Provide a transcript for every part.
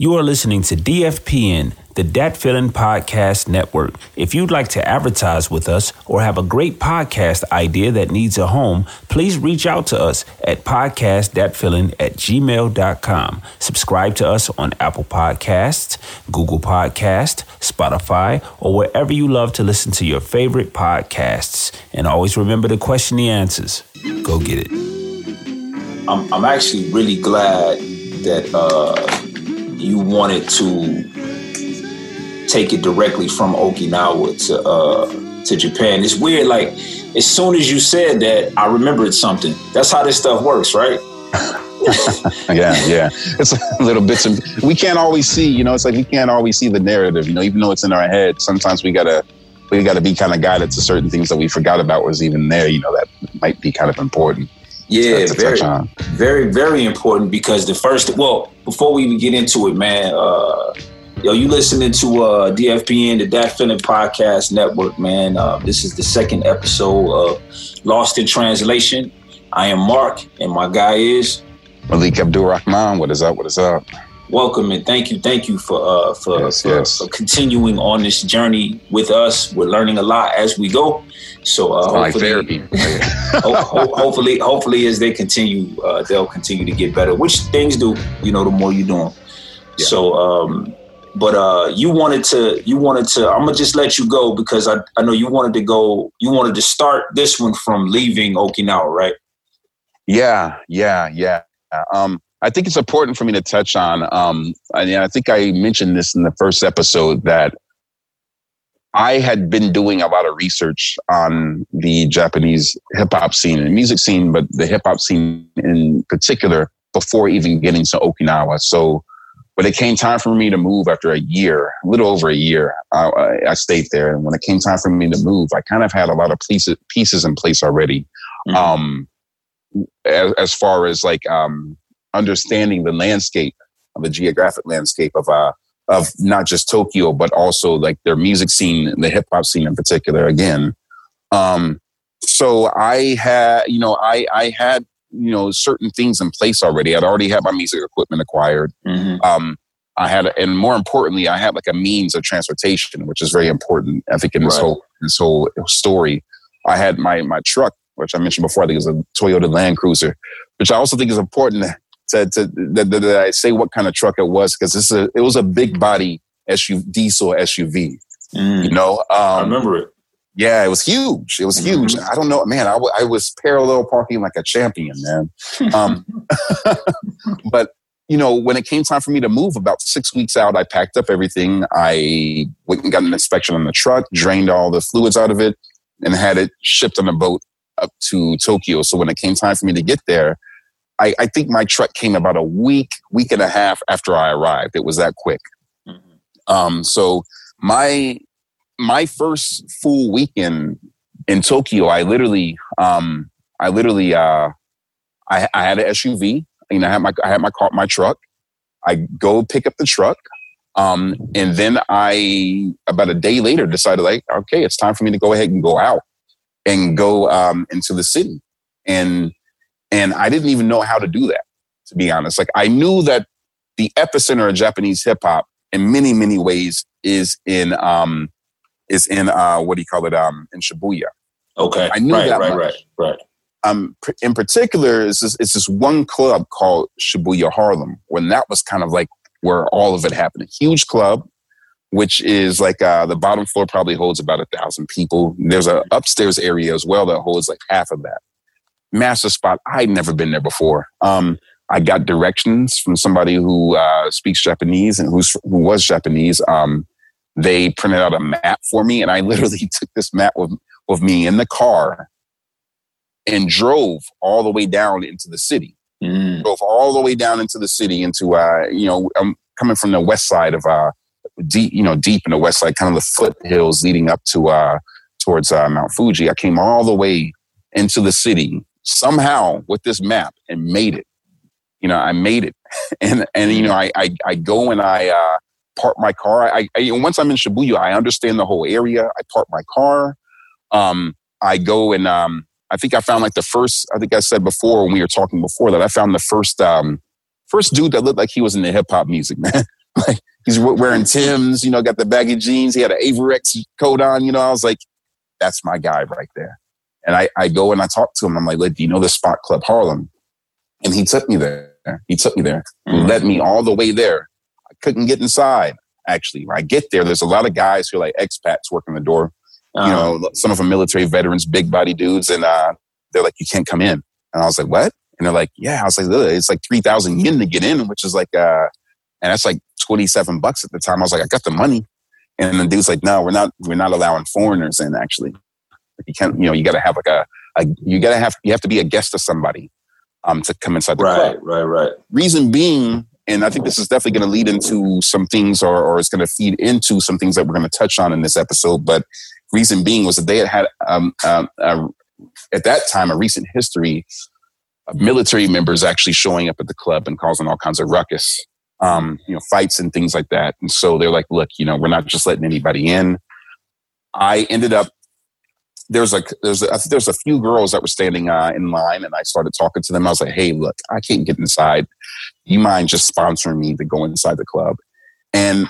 You are listening to DFPN, the Dat Feeling Podcast Network. If you'd like to advertise with us or have a great podcast idea that needs a home, please reach out to us at podcastdatfeeling at gmail.com. Subscribe to us on Apple Podcasts, Google Podcast, Spotify, or wherever you love to listen to your favorite podcasts. And always remember to question the answers. Go get it. I'm, I'm actually really glad that uh, you wanted to take it directly from Okinawa to uh, to Japan. It's weird. Like as soon as you said that, I remembered something. That's how this stuff works, right? yeah, yeah. It's a little bits and we can't always see. You know, it's like we can't always see the narrative. You know, even though it's in our head, sometimes we gotta we gotta be kind of guided to certain things that we forgot about was even there. You know, that might be kind of important. Yeah, very, very, very important because the first, well, before we even get into it, man, uh, yo, you listening to uh, DFPN, the Feeling Podcast Network, man. Uh, this is the second episode of Lost in Translation. I am Mark, and my guy is Malik Abdul-Rahmaan. What is up? What is up? Welcome and thank you, thank you for uh, for, yes, for, yes. for, continuing on this journey with us. We're learning a lot as we go. So uh, hopefully, ho- ho- hopefully, hopefully, as they continue, uh, they'll continue to get better. Which things do, you know, the more you do them. Yeah. So, um, but uh, you wanted to, you wanted to. I'm gonna just let you go because I, I know you wanted to go. You wanted to start this one from leaving Okinawa, right? Yeah, yeah, yeah. Um, I think it's important for me to touch on. Um, I, I think I mentioned this in the first episode that I had been doing a lot of research on the Japanese hip hop scene and music scene, but the hip hop scene in particular before even getting to Okinawa. So when it came time for me to move after a year, a little over a year, I, I stayed there. And when it came time for me to move, I kind of had a lot of pieces, pieces in place already. Mm-hmm. Um, as, as, far as like um, understanding the landscape, the geographic landscape of uh, of not just Tokyo, but also like their music scene, the hip hop scene in particular. Again, um, so I had, you know, I I had you know certain things in place already. I'd already had my music equipment acquired. Mm-hmm. Um, I had, and more importantly, I had like a means of transportation, which is very important. I think in this right. whole this whole story, I had my my truck, which I mentioned before. I think it was a Toyota Land Cruiser, which I also think is important to, to that, that, I say what kind of truck it was because this is a, it was a big body SUV, diesel SUV. Mm. You know, um, I remember it. Yeah, it was huge. It was huge. Mm-hmm. I don't know, man. I, w- I was parallel parking like a champion, man. Um, but you know, when it came time for me to move, about six weeks out, I packed up everything. I went and got an inspection on the truck, drained all the fluids out of it, and had it shipped on a boat up to Tokyo. So when it came time for me to get there, I, I, think my truck came about a week, week and a half after I arrived. It was that quick. Mm-hmm. Um, so my my first full weekend in Tokyo, I literally, um, I literally, uh, I, I had an SUV. You know, I had my I had my car, my truck. I go pick up the truck. Um, and then I, about a day later, decided like, okay, it's time for me to go ahead and go out and go um, into the city. And and I didn't even know how to do that, to be honest. Like I knew that the epicenter of Japanese hip hop in many, many ways is in um is in uh what do you call it? Um in Shibuya. Okay. I knew right, that right, much. right, right. Um, in particular, it's this, it's this one club called Shibuya Harlem, when that was kind of like where all of it happened. A huge club, which is like uh, the bottom floor probably holds about a thousand people. There's a upstairs area as well that holds like half of that massive spot. I'd never been there before. Um, I got directions from somebody who uh, speaks Japanese and who's who was Japanese. Um, they printed out a map for me, and I literally took this map with with me in the car and drove all the way down into the city. Mm. Drove all the way down into the city, into uh, you know, I'm coming from the west side of uh, deep, you know, deep in the west side, kind of the foothills leading up to uh, towards uh, Mount Fuji. I came all the way into the city somehow with this map and made it. You know, I made it, and and you know, I I, I go and I uh, park my car. I, I once I'm in Shibuya, I understand the whole area. I park my car. Um, I go and um, I think I found like the first. I think I said before when we were talking before that I found the first um, first dude that looked like he was in the hip hop music, man. Like he's wearing Tim's, you know, got the baggy jeans. He had an Avirex coat on. You know, I was like, that's my guy right there. And I, I go and I talk to him. I'm like, do you know the spot club Harlem? And he took me there. He took me there, mm-hmm. led me all the way there. I couldn't get inside. Actually, when I get there, there's a lot of guys who are like expats working the door. Uh-huh. You know, some of them military veterans, big body dudes, and uh, they're like, you can't come in. And I was like, what? And they're like, yeah. I was like, it's like three thousand yen to get in, which is like, uh, and that's like twenty seven bucks at the time. I was like, I got the money. And the dude's like, no, we're not, we're not allowing foreigners in. Actually, you can't. You know, you got to have like a, a you got to have, you have to be a guest of somebody um, to come inside the right, club. Right, right, right. Reason being, and I think this is definitely going to lead into some things, or, or it's going to feed into some things that we're going to touch on in this episode. But reason being was that they had had um, um, uh, at that time a recent history of military members actually showing up at the club and causing all kinds of ruckus, um, you know, fights and things like that. And so they're like, "Look, you know, we're not just letting anybody in." I ended up there's like there's a, there's a few girls that were standing uh, in line, and I started talking to them. I was like, "Hey, look, I can't get inside. You mind just sponsoring me to go inside the club?" And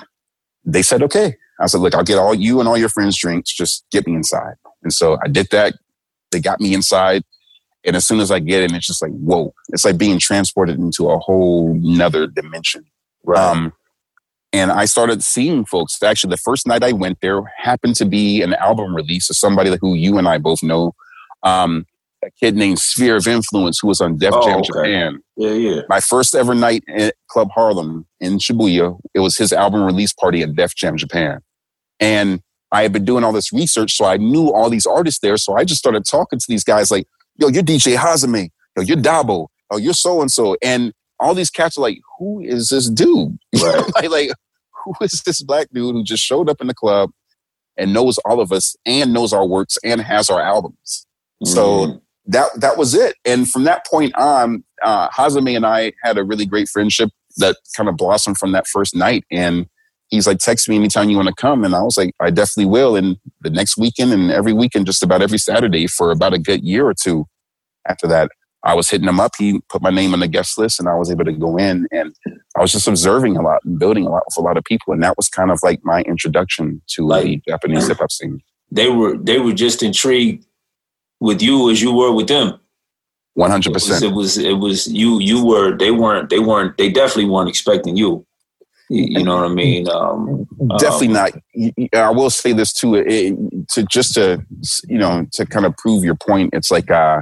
they said, "Okay." I said, "Look, I'll get all you and all your friends drinks. Just get me inside." And so I did that. They got me inside, and as soon as I get in, it's just like, whoa! It's like being transported into a whole another dimension. Right. Um, and I started seeing folks. Actually, the first night I went there happened to be an album release of somebody who you and I both know. Um, a kid named Sphere of Influence who was on Def oh, Jam okay. Japan. Yeah, yeah. My first ever night at Club Harlem in Shibuya, it was his album release party at Def Jam Japan. And I had been doing all this research, so I knew all these artists there. So I just started talking to these guys like, yo, you're DJ Hazime. Yo, you're Dabo. Oh, you're so and so. And all these cats are like, who is this dude? Right. like, like, who is this black dude who just showed up in the club and knows all of us and knows our works and has our albums? Mm. So that that was it. And from that point on, uh, Hazime and I had a really great friendship that kind of blossomed from that first night. And he's like, text me anytime you want to come. And I was like, I definitely will. And the next weekend and every weekend, just about every Saturday for about a good year or two after that. I was hitting him up. He put my name on the guest list and I was able to go in and I was just observing a lot and building a lot with a lot of people. And that was kind of like my introduction to like, the Japanese hip hop scene. They were, they were just intrigued with you as you were with them. One hundred percent. It was, it was you, you were, they weren't, they weren't, they definitely weren't expecting you. You, know what I mean? Um, definitely um, not. I will say this too, it, to just to, you know, to kind of prove your point. It's like, uh,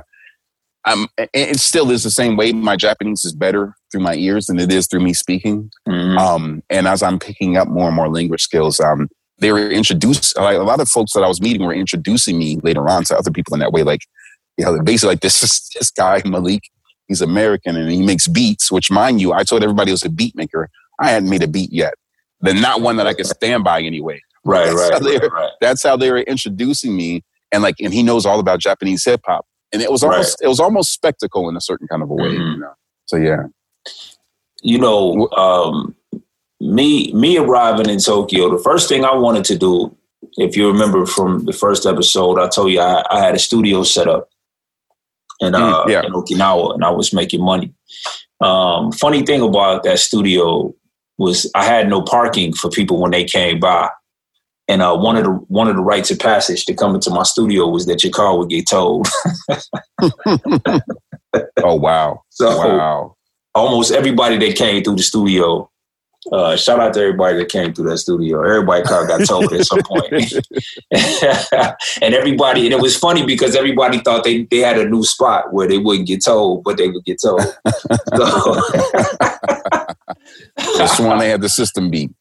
um, it still is the same way. My Japanese is better through my ears than it is through me speaking. Mm-hmm. Um, and as I'm picking up more and more language skills, um, they were introduced. Like, a lot of folks that I was meeting were introducing me later on to other people in that way. Like, you know, basically like this is this guy Malik. He's American and he makes beats. Which, mind you, I told everybody he was a beat maker. I hadn't made a beat yet. Then not one that I could stand by anyway. Right, that's right, how they were, right. That's how they were introducing me. And like, and he knows all about Japanese hip hop and it was almost right. it was almost spectacle in a certain kind of a way. Mm-hmm. You know? So yeah, you know, um, me me arriving in Tokyo, the first thing I wanted to do, if you remember from the first episode, I told you I, I had a studio set up in, mm, uh, yeah. in Okinawa, and I was making money. Um, funny thing about that studio was I had no parking for people when they came by. And uh, one of the one of the rites of passage to come into my studio was that your car would get towed. oh wow! So wow. almost everybody that came through the studio, uh, shout out to everybody that came through that studio. Everybody car got towed at some point, and everybody. And it was funny because everybody thought they they had a new spot where they wouldn't get towed, but they would get towed. So. Just one they had the system beat.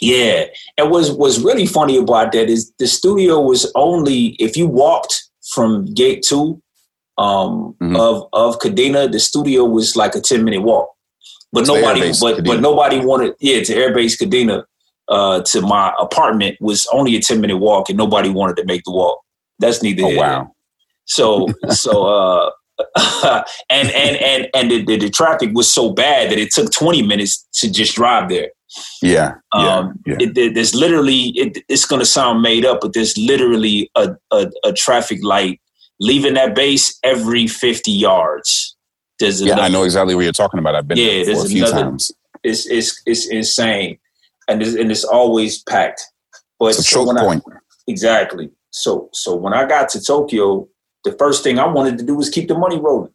Yeah, and was was really funny about that is the studio was only if you walked from gate two um, mm-hmm. of of Kadena, the studio was like a ten minute walk. But to nobody, but Kadena. but nobody wanted, yeah, to Airbase Kadena, uh, to my apartment was only a ten minute walk, and nobody wanted to make the walk. That's neither. Oh wow! So so uh, and and and and the, the, the traffic was so bad that it took twenty minutes to just drive there. Yeah. Um, yeah, yeah. It, there's literally, it, it's going to sound made up, but there's literally a, a, a, traffic light leaving that base every 50 yards. There's yeah, another, I know exactly what you're talking about. I've been yeah, there a few another, times. It's, it's, it's insane. and it's, and it's always packed. But it's a so choke point. I, exactly. So so when I got to Tokyo, the first thing I wanted to do was keep the money rolling.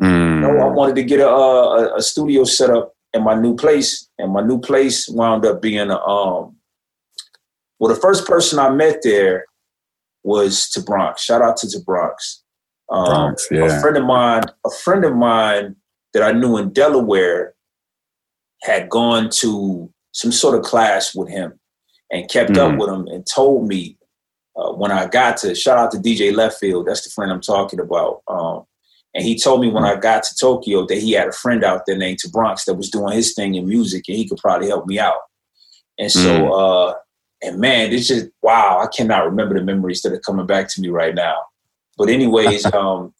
Mm. You know, I wanted to get a, a, a studio set up in my new place, and my new place wound up being a, um. Well, the first person I met there was to Bronx. Shout out to the Bronx. Um, Bronx, yeah. A friend of mine, a friend of mine that I knew in Delaware, had gone to some sort of class with him and kept mm. up with him and told me uh, when I got to shout out to DJ Leftfield, that's the friend I'm talking about. Um, and he told me when I got to Tokyo that he had a friend out there named Bronx that was doing his thing in music and he could probably help me out. And so, mm. uh, and man, it's just wow, I cannot remember the memories that are coming back to me right now. But anyways, um,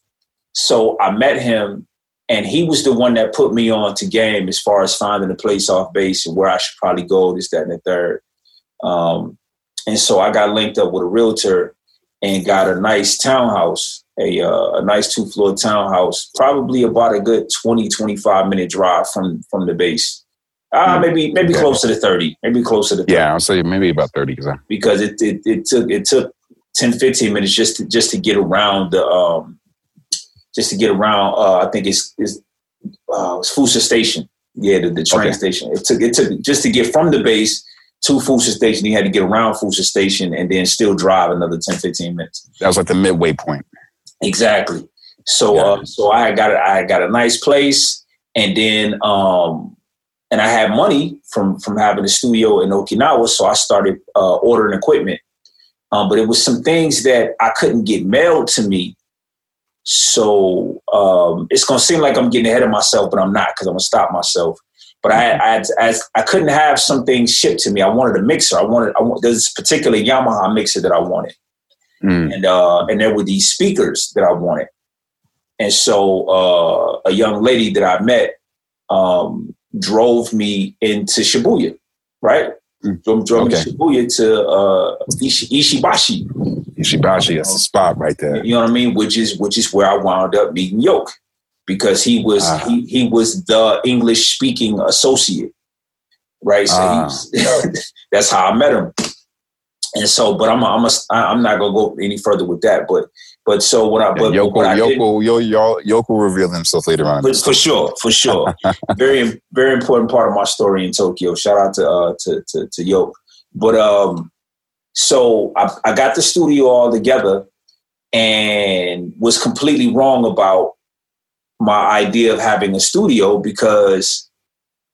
so I met him and he was the one that put me on to game as far as finding a place off base and where I should probably go, this, that, and the third. Um, and so I got linked up with a realtor and got a nice townhouse, a, uh, a nice two floor townhouse, probably about a good 20, 25 minute drive from, from the base. Uh, maybe maybe close to the 30, maybe close to the 30. Yeah, I'll say maybe about 30. Because it, it, it took it took 10, 15 minutes just to, just to get around the, um, just to get around, uh, I think it's, it's, uh, it's Fussa Station. Yeah, the, the train okay. station. It took, it took just to get from the base to Fussa Station. He had to get around Fussa Station and then still drive another 10, 15 minutes. That was like the midway point. Exactly. So, yeah. uh, so I got a, I got a nice place, and then um, and I had money from from having a studio in Okinawa, so I started uh, ordering equipment. Um, but it was some things that I couldn't get mailed to me. So um, it's gonna seem like I'm getting ahead of myself, but I'm not because I'm gonna stop myself. But I, I, I, I, couldn't have some things shipped to me. I wanted a mixer. I wanted, I want, there's particular Yamaha mixer that I wanted. Mm. And, uh, and there were these speakers that I wanted. And so uh, a young lady that I met um, drove me into Shibuya, right? Mm. Drove, drove okay. me to Shibuya to uh, Ishi, Ishibashi. Ishibashi, that's the spot right there. You know what I mean? Which is which is where I wound up meeting Yoke because he was uh, he, he was the English speaking associate, right? So uh, that's how I met him. And so, but I'm I'm a, I'm not gonna go any further with that. But but so what I but Yoko what Yoko Yo, Yo, Yoko will reveal himself later on. But for sure, for sure, very very important part of my story in Tokyo. Shout out to uh to to, to Yoke. But um, so I, I got the studio all together and was completely wrong about my idea of having a studio because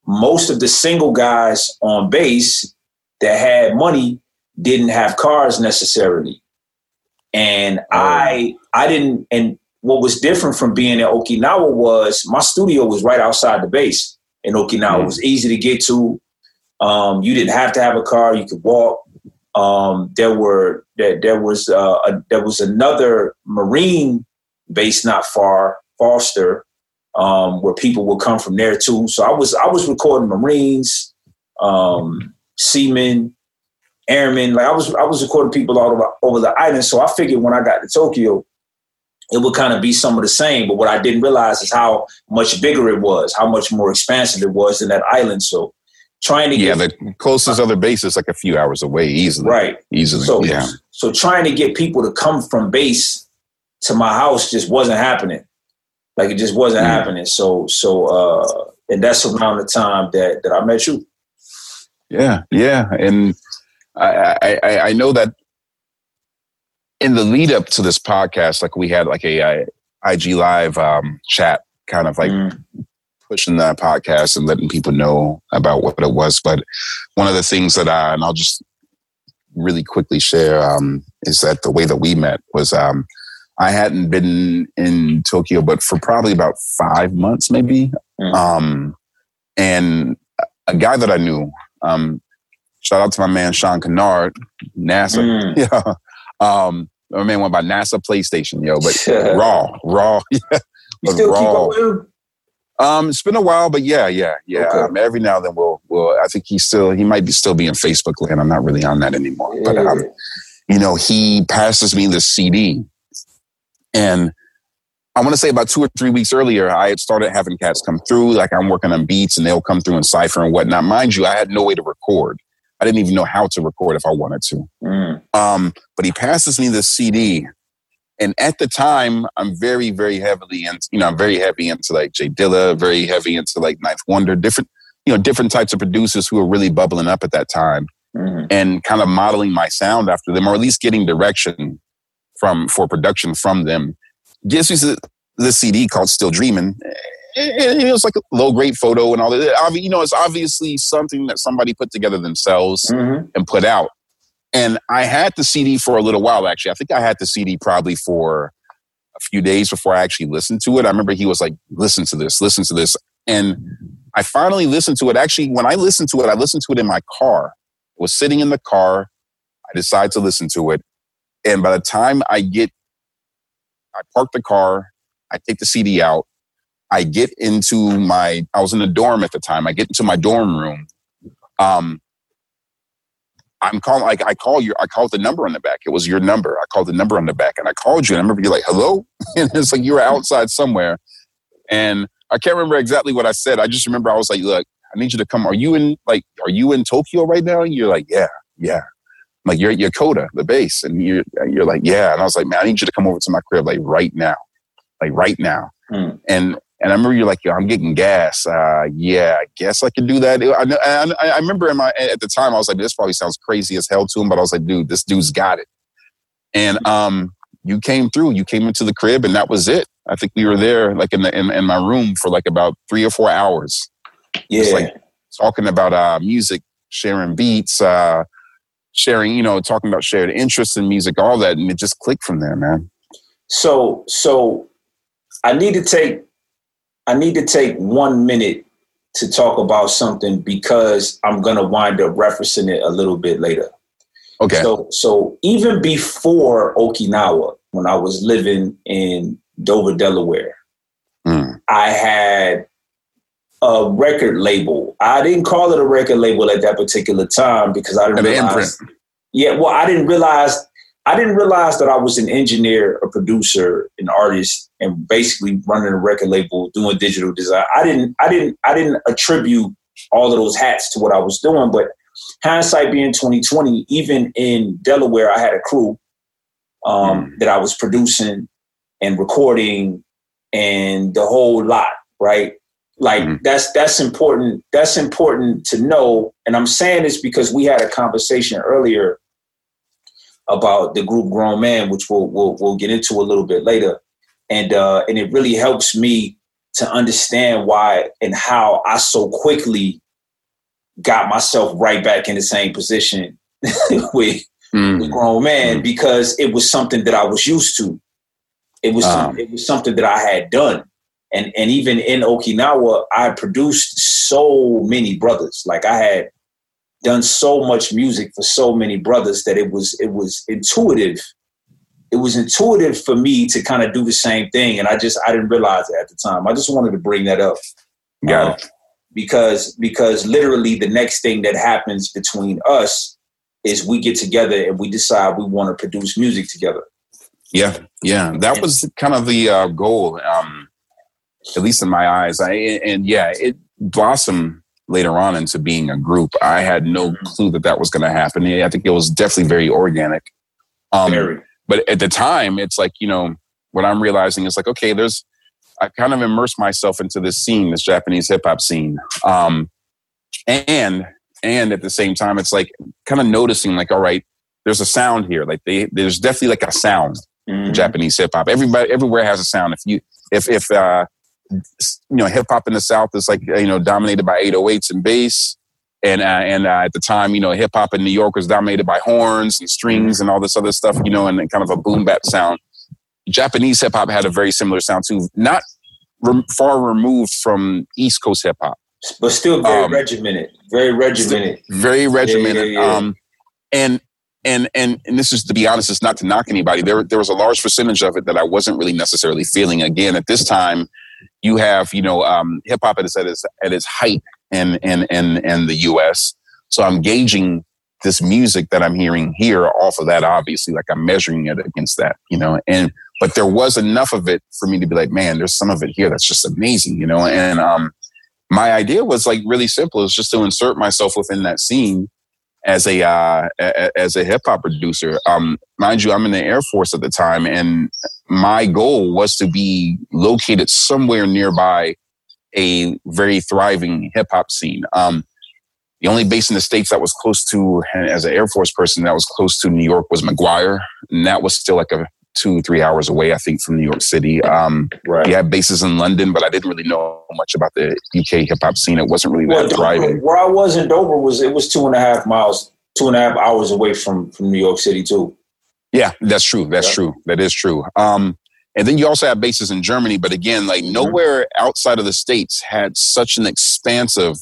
most of the single guys on base that had money didn't have cars necessarily. And oh. I I didn't and what was different from being in Okinawa was my studio was right outside the base in Okinawa. Mm. It was easy to get to. Um, you didn't have to have a car. You could walk. Um, there were there, there was uh, a, there was another marine base not far Foster, um, where people would come from there too. So I was I was recording Marines, um, seamen, airmen. Like I was I was recording people all over, over the island. So I figured when I got to Tokyo, it would kind of be some of the same. But what I didn't realize is how much bigger it was, how much more expansive it was than that island. So trying to yeah, get, the closest uh, other base is like a few hours away, easily. Right, easily. So yeah. So trying to get people to come from base to my house just wasn't happening. Like it just wasn't mm. happening. So so uh and that's around the time that that I met you. Yeah, yeah. And I I, I know that in the lead up to this podcast, like we had like a, a IG live um, chat, kind of like mm. pushing the podcast and letting people know about what it was. But one of the things that I and I'll just really quickly share um, is that the way that we met was um, I hadn't been in Tokyo, but for probably about five months, maybe. Mm. Um, and a guy that I knew, um, shout out to my man Sean Kennard, NASA. Mm. Yeah. Um, my man went by NASA PlayStation, yo, but raw, raw. Yeah. You still raw. keep up with him? Um, it's been a while, but yeah, yeah, yeah. Okay. Um, every now and then we'll, we'll. I think he's still, he might be still be in Facebook land. I'm not really on that anymore, yeah. but um, you know, he passes me the CD and I want to say about two or three weeks earlier, I had started having cats come through. Like I'm working on beats and they'll come through and cipher and whatnot. Mind you, I had no way to record. I didn't even know how to record if I wanted to. Mm. Um, but he passes me the CD. And at the time, I'm very, very heavily into, you know, I'm very heavy into like Jay Dilla, very heavy into like Ninth Wonder, different, you know, different types of producers who were really bubbling up at that time mm. and kind of modeling my sound after them, or at least getting direction from for production from them. Just me the CD called Still Dreaming. It was like a low grade photo and all that. You know, it's obviously something that somebody put together themselves mm-hmm. and put out. And I had the CD for a little while, actually. I think I had the CD probably for a few days before I actually listened to it. I remember he was like, listen to this, listen to this. And I finally listened to it. Actually, when I listened to it, I listened to it in my car. I was sitting in the car. I decided to listen to it. And by the time I get, I park the car, I take the CD out. I get into my, I was in a dorm at the time. I get into my dorm room. Um, I'm calling, like, I call you, I called the number on the back. It was your number. I called the number on the back and I called you. And I remember you're like, hello? And it's like you were outside somewhere. And I can't remember exactly what I said. I just remember I was like, look, I need you to come. Are you in, like, are you in Tokyo right now? And you're like, yeah, yeah. I'm like, you're at Yokota, the base. And you're, you're like, yeah. And I was like, man, I need you to come over to my crib, like, right now like right now. Mm. And and I remember you're like, yo, I'm getting gas. Uh, yeah, I guess I can do that. I, I, I, remember in my at the time I was like, this probably sounds crazy as hell to him, but I was like, dude, this dude's got it. And um, you came through. You came into the crib, and that was it. I think we were there, like in the in, in my room, for like about three or four hours. Yeah, Just like talking about uh, music, sharing beats, uh, sharing, you know, talking about shared interests in music, all that, and it just clicked from there, man. So, so I need to take I need to take one minute to talk about something because I'm gonna wind up referencing it a little bit later. Okay. So so even before Okinawa, when I was living in Dover, Delaware, mm. I had a record label. I didn't call it a record label at that particular time because I didn't An realize. Imprint. Yeah, well, I didn't realize I didn't realize that I was an engineer, a producer, an artist, and basically running a record label, doing digital design. I didn't, I didn't, I didn't attribute all of those hats to what I was doing. But hindsight being 2020, even in Delaware, I had a crew um, mm. that I was producing and recording and the whole lot, right? Like mm. that's that's important. That's important to know. And I'm saying this because we had a conversation earlier about the group Grown Man, which we'll we'll, we'll get into a little bit later, and uh, and it really helps me to understand why and how I so quickly got myself right back in the same position with, mm. with Grown Man mm. because it was something that I was used to. It was um. it was something that I had done. And and even in Okinawa, I produced so many brothers. Like I had done so much music for so many brothers that it was it was intuitive. It was intuitive for me to kind of do the same thing, and I just I didn't realize it at the time. I just wanted to bring that up. Yeah. Um, because because literally the next thing that happens between us is we get together and we decide we want to produce music together. Yeah, yeah, that was kind of the uh, goal, um, at least in my eyes. I and yeah, it blossomed later on into being a group. I had no mm-hmm. clue that that was going to happen. I think it was definitely very organic. Um, very. But at the time, it's like, you know, what I'm realizing is like, okay, there's, I kind of immersed myself into this scene, this Japanese hip hop scene. Um, and, and at the same time, it's like kind of noticing like, all right, there's a sound here. Like they, there's definitely like a sound mm-hmm. Japanese hip hop. Everybody, everywhere has a sound. If you, if, if, uh, you know, hip hop in the South is like you know dominated by 808s and bass, and uh, and uh, at the time, you know, hip hop in New York was dominated by horns and strings and all this other stuff, you know, and kind of a boom bap sound. Japanese hip hop had a very similar sound too, not re- far removed from East Coast hip hop, but still very um, regimented, very regimented, very regimented. Yeah, yeah, yeah. Um, and and and and this is to be honest, it's not to knock anybody. There there was a large percentage of it that I wasn't really necessarily feeling. Again, at this time, you have you know um, hip hop at its, at its at its height in in in in the U.S. So I'm gauging this music that I'm hearing here off of that. Obviously, like I'm measuring it against that, you know. And but there was enough of it for me to be like, man, there's some of it here that's just amazing, you know. And um, my idea was like really simple. It's just to insert myself within that scene as a uh, as a hip hop producer. Um, mind you, I'm in the Air Force at the time, and my goal was to be located somewhere nearby a very thriving hip hop scene. Um, the only base in the states that was close to, as an Air Force person, that was close to New York was McGuire, and that was still like a two three hours away, I think, from New York City. Um, right. We had bases in London, but I didn't really know much about the UK hip hop scene. It wasn't really well, that thriving. Where I was in Dover was it was two and a half miles, two and a half hours away from from New York City too. Yeah, that's true. That's true. That is true. Um, and then you also have bases in Germany, but again, like mm-hmm. nowhere outside of the states had such an expansive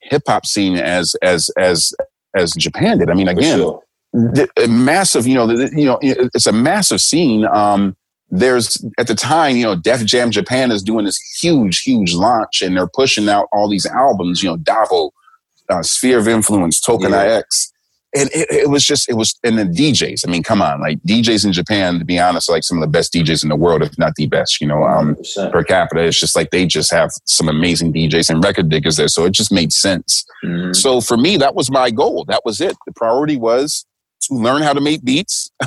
hip hop scene as as as as Japan did. I mean, again, sure. Massive. You know, you know, it's a massive scene. Um, there's at the time, you know, Def Jam Japan is doing this huge, huge launch, and they're pushing out all these albums. You know, Dabo, uh, Sphere of Influence, Token yeah. IX and it, it, was just it was and the DJs. I mean, come on, like DJs in Japan, to be honest, like some of the best DJs in the world, if not the best. You know, um, per capita, it's just like they just have some amazing DJs and record diggers there. So it just made sense. Mm-hmm. So for me, that was my goal. That was it. The priority was to learn how to make beats.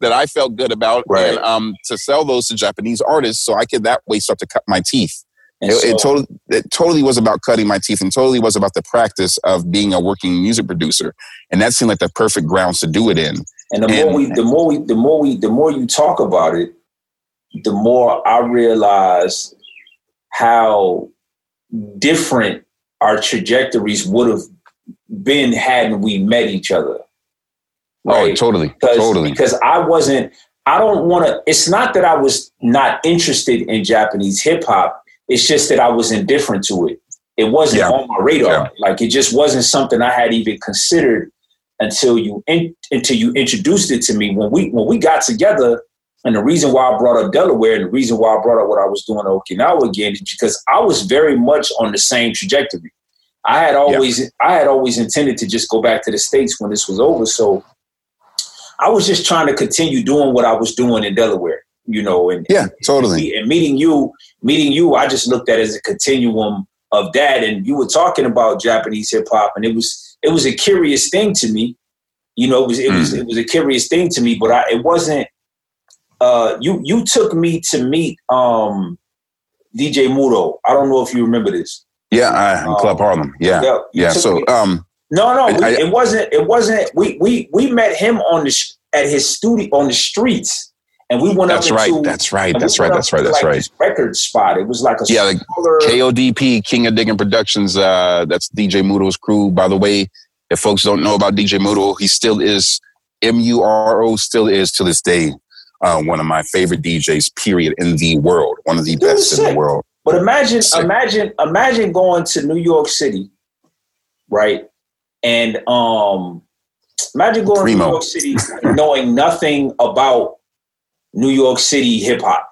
that I felt good about, right. and um, to sell those to Japanese artists, so I could that way start to cut my teeth it, so, it, totally, it totally was about cutting my teeth and totally was about the practice of being a working music producer. And that seemed like the perfect grounds to do it in. And the and, more we, the more we, the more we, the more you talk about it, the more I realize how different our trajectories would have been had we met each other. Oh, right? Oh, totally. Because, totally. Because I wasn't, I don't want to, it's not that I was not interested in Japanese hip hop. It's just that I was indifferent to it. It wasn't yeah. on my radar. Yeah. Like it just wasn't something I had even considered until you in, until you introduced it to me. When we when we got together, and the reason why I brought up Delaware, and the reason why I brought up what I was doing in Okinawa again, is because I was very much on the same trajectory. I had always yeah. I had always intended to just go back to the states when this was over. So I was just trying to continue doing what I was doing in Delaware you know, and yeah, totally. And, meeting you, meeting you, I just looked at it as a continuum of that. And you were talking about Japanese hip hop, and it was it was a curious thing to me. You know, it was it mm. was it was a curious thing to me, but I, it wasn't. Uh, you you took me to meet um, DJ Muro. I don't know if you remember this. Yeah, I, um, Club Harlem. Yeah, yeah. yeah so, um, no, no, we, I, it wasn't. It wasn't. We we we met him on the at his studio on the streets and we went that's up right, that's right. That's right. That's right. That's like right. record spot. It was like a yeah, like KODP King of Digging Productions. Uh, that's DJ Muro's crew. By the way, if folks don't know about DJ Muro, he still is M U R O. Still is to this day uh, one of my favorite DJs. Period in the world. One of the Dude, best in the world. But imagine, sick. imagine, imagine going to New York City, right? And um, imagine going Primo. to New York City knowing nothing about New York City hip hop.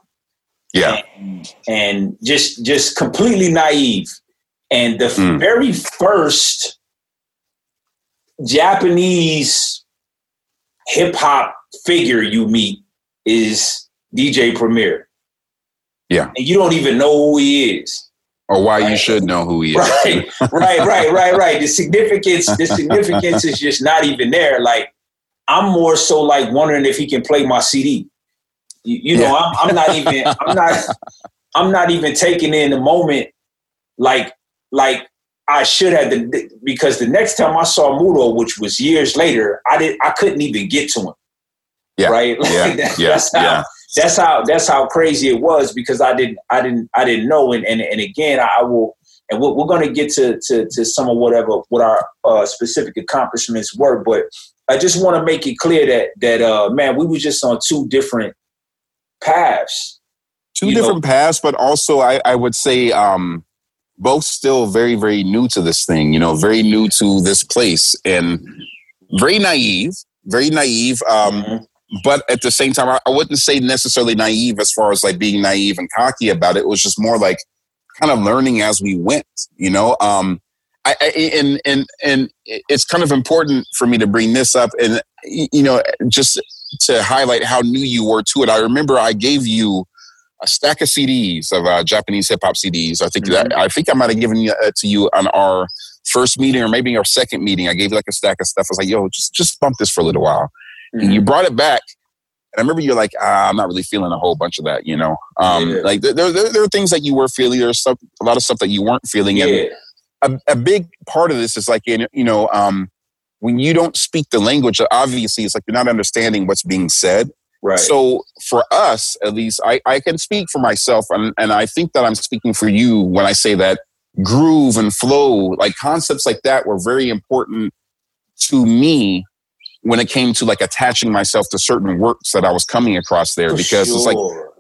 Yeah. And, and, just just completely naive. And the mm. very first Japanese hip hop figure you meet is DJ Premier. Yeah. And you don't even know who he is. Or why right? you should know who he is. Right, right, right, right, right. The significance, the significance is just not even there. Like I'm more so like wondering if he can play my CD. You, you know, I'm, I'm not even I'm not I'm not even taking in the moment like like I should have the, because the next time I saw Muro, which was years later, I did I couldn't even get to him. Yeah. Right. Like yeah. That, yeah. How, yeah. That's how that's how crazy it was because I didn't I didn't I didn't know and and, and again I will and we're, we're going to get to, to to some of whatever what our uh, specific accomplishments were, but I just want to make it clear that that uh, man we were just on two different paths. Two different know? paths, but also I, I would say um, both still very, very new to this thing, you know, very new to this place and very naive, very naive. Um, mm-hmm. But at the same time, I, I wouldn't say necessarily naive as far as like being naive and cocky about it. It was just more like kind of learning as we went, you know. Um, I, I, and and and it's kind of important for me to bring this up, and you know, just to highlight how new you were to it. I remember I gave you a stack of CDs of uh, Japanese hip hop CDs. I think mm-hmm. that I think I might have given you uh, to you on our first meeting or maybe our second meeting. I gave you like a stack of stuff. I was like, "Yo, just just bump this for a little while," mm-hmm. you brought it back. And I remember you're like, ah, I'm not really feeling a whole bunch of that, you know. Um, yeah. Like there, there, there are things that you were feeling. There's some, a lot of stuff that you weren't feeling. Yeah. And a, a big part of this is like, in, you know, um, when you don't speak the language, obviously it's like you're not understanding what's being said. Right. So for us, at least, I, I can speak for myself, and, and I think that I'm speaking for you when I say that groove and flow, like concepts like that, were very important to me when it came to like attaching myself to certain works that I was coming across there. For because sure. it's like,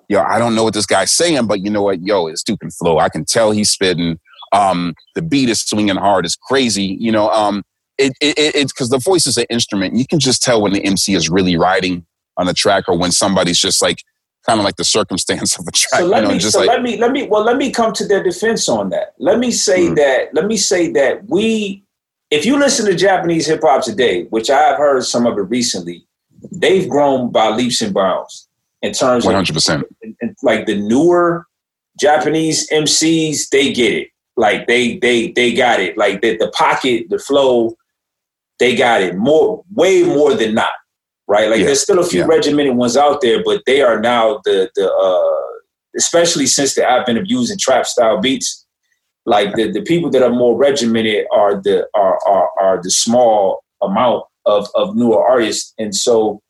yo, I don't know what this guy's saying, but you know what, yo, it's duke flow. I can tell he's spitting. Um, the beat is swinging hard. It's crazy. You know, um, it, it, it, it's because the voice is an instrument. You can just tell when the MC is really riding on a track or when somebody's just like kind of like the circumstance of a track. So let you know, me, so like, let me, let me, well, let me come to their defense on that. Let me say mm-hmm. that, let me say that we, if you listen to Japanese hip hop today, which I have heard some of it recently, they've grown by leaps and bounds in terms 100%. of like the newer Japanese MCs, they get it. Like they, they, they got it. Like the, the pocket, the flow, they got it more, way more than not right? Like yeah. there's still a few yeah. regimented ones out there, but they are now the the uh, especially since the advent of using trap style beats. Like the, the people that are more regimented are the are are, are the small amount of of newer artists, and so.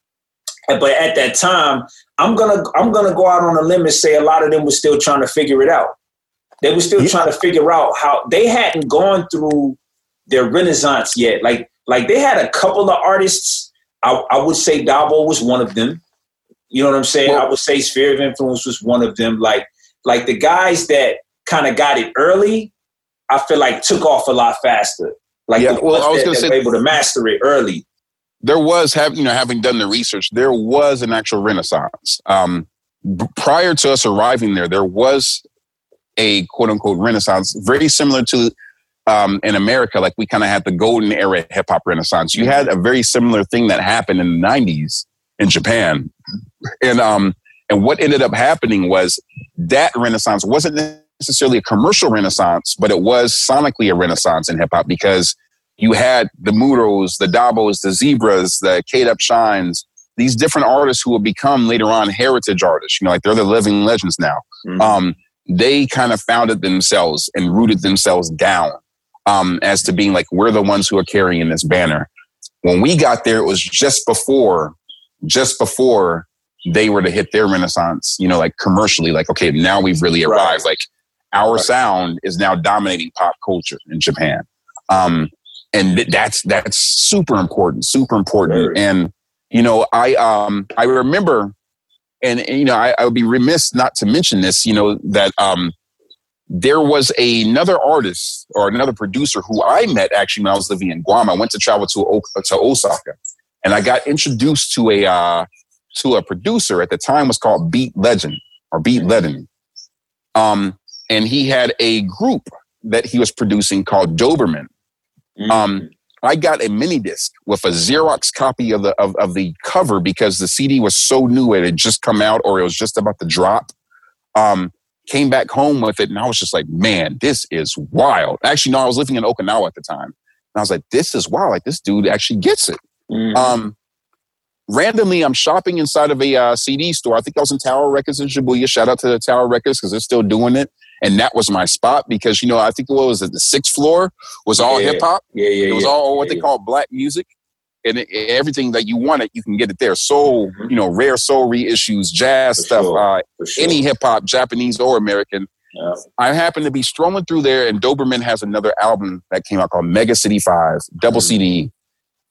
But at that time, I'm gonna I'm gonna go out on a limb and say a lot of them were still trying to figure it out. They were still yeah. trying to figure out how they hadn't gone through their renaissance yet. Like like they had a couple of artists I, I would say Dabo was one of them. You know what I'm saying? Well, I would say Sphere of Influence was one of them. Like, like the guys that kind of got it early, I feel like took off a lot faster. Like, yeah, well, I was going to say, able to master it early. There was, have you know, having done the research, there was an actual renaissance. Um, prior to us arriving there, there was a quote unquote renaissance, very similar to um, in America, like we kind of had the golden era hip hop renaissance. You had a very similar thing that happened in the 90s in Japan. And, um, and what ended up happening was that renaissance wasn't necessarily a commercial renaissance, but it was sonically a renaissance in hip hop because you had the Muros, the Dabos, the Zeebras, the Kate Up Shines, these different artists who will become later on heritage artists. You know, like they're the living legends now. Mm-hmm. Um, they kind of founded themselves and rooted themselves down um, as to being like, we're the ones who are carrying this banner. When we got there, it was just before, just before they were to hit their renaissance, you know, like commercially, like, okay, now we've really arrived. Right. Like our sound is now dominating pop culture in Japan. Um, and that's, that's super important, super important. And, you know, I, um, I remember, and, and you know, I, I would be remiss not to mention this, you know, that, um, there was another artist or another producer who I met actually when I was living in Guam. I went to travel to to Osaka, and I got introduced to a uh, to a producer at the time was called Beat Legend or Beat mm-hmm. Legend. Um, and he had a group that he was producing called Doberman. Mm-hmm. Um, I got a mini disc with a Xerox copy of the of, of the cover because the CD was so new it had just come out or it was just about to drop. Um, came back home with it and I was just like, man, this is wild. Actually, no, I was living in Okinawa at the time. And I was like, this is wild. Like this dude actually gets it. Mm-hmm. Um, randomly, I'm shopping inside of a uh, CD store. I think I was in Tower Records in Shibuya. Shout out to the Tower Records because they're still doing it. And that was my spot because, you know, I think what was it? The sixth floor was all yeah. hip hop. Yeah, yeah. It was yeah, all what yeah, they call black music and it, everything that you wanted you can get it there. Soul, mm-hmm. you know, rare soul reissues, jazz For stuff, sure. uh, sure. any hip hop, Japanese or American. I happen to be strolling through there, and Doberman has another album that came out called Mega City Five, double mm-hmm. CD.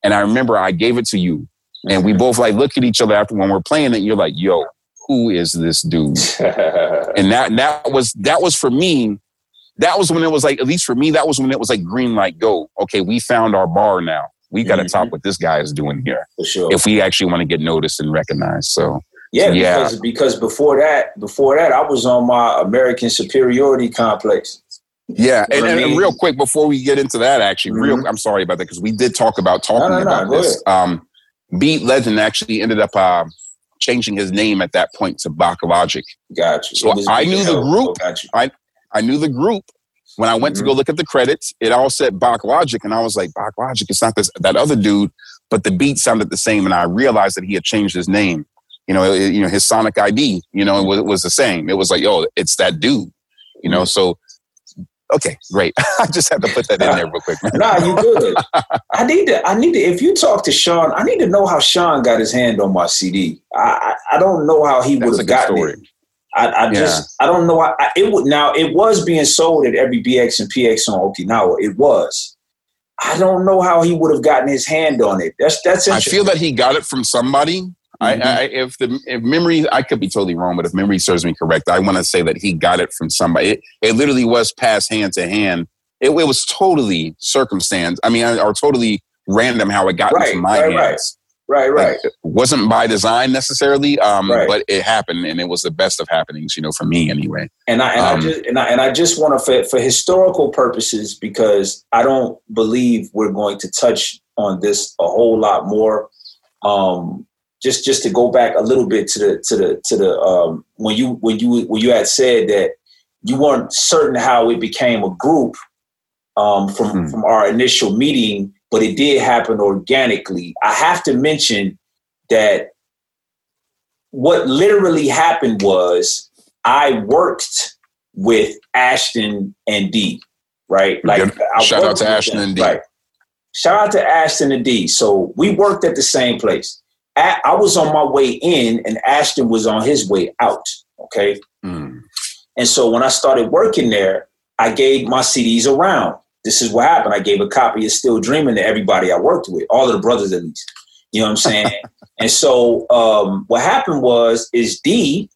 And I remember I gave it to you, and mm-hmm. we both like look at each other after when we're playing it. You're like, "Yo, who is this dude?" and that that was that was for me. That was when it was like, at least for me, that was when it was like green light, go. Okay, we found our bar now we got to mm-hmm. talk what this guy is doing here. For sure. If we actually want to get noticed and recognized. So yeah, yeah. Because, because before that, before that, I was on my American superiority complex. Yeah, and, and, and, real quick before we get into that, actually, mm-hmm. real, I'm sorry about that because we did talk about talking no, no, about no, this. Um, Beat Legend actually ended up uh, changing his name at that point to Bach Logic. Gotcha. So I knew the group. Oh, I I knew the group. When I went mm-hmm. to go mm-hmm. look at the credits, it all said Bach Logic, and I was like, Bach Logic. It's not this that other dude, but the beat sounded the same, and I realized that he had changed his name. You know, it, you know his Sonic ID. You know, it was, it was the same. It was like, yo, it's that dude. You know, mm-hmm. so Okay, great. I just had to put that in there real quick. nah, you good. I need to. I need to. If you talk to Sean, I need to know how Sean got his hand on my CD. I I, I don't know how he would have gotten story. it. I, I yeah. just I don't know. I, it would now. It was being sold at every BX and PX on Okinawa. It was. I don't know how he would have gotten his hand on it. That's that's. I feel that he got it from somebody I, mm-hmm. I, if the if memory, I could be totally wrong, but if memory serves me correct, I want to say that he got it from somebody. It, it literally was passed hand to hand. It, it, was totally circumstance. I mean, or totally random how it got right, into my right, hands. Right, right. Like, wasn't by design necessarily, um, right. but it happened, and it was the best of happenings, you know, for me anyway. And I and, um, I, just, and I and I just want to for, for historical purposes because I don't believe we're going to touch on this a whole lot more. Um, just just to go back a little bit to the to the to the um, when you when you when you had said that you weren't certain how it became a group um, from mm-hmm. from our initial meeting, but it did happen organically. I have to mention that what literally happened was I worked with Ashton and D, right? Like shout out to Ashton them, and D. Right. Shout out to Ashton and D. So we worked at the same place. I was on my way in and Ashton was on his way out. Okay. Mm. And so when I started working there, I gave my CDs around. This is what happened. I gave a copy of Still Dreaming to everybody I worked with, all of the brothers at least. You know what I'm saying? and so um, what happened was is D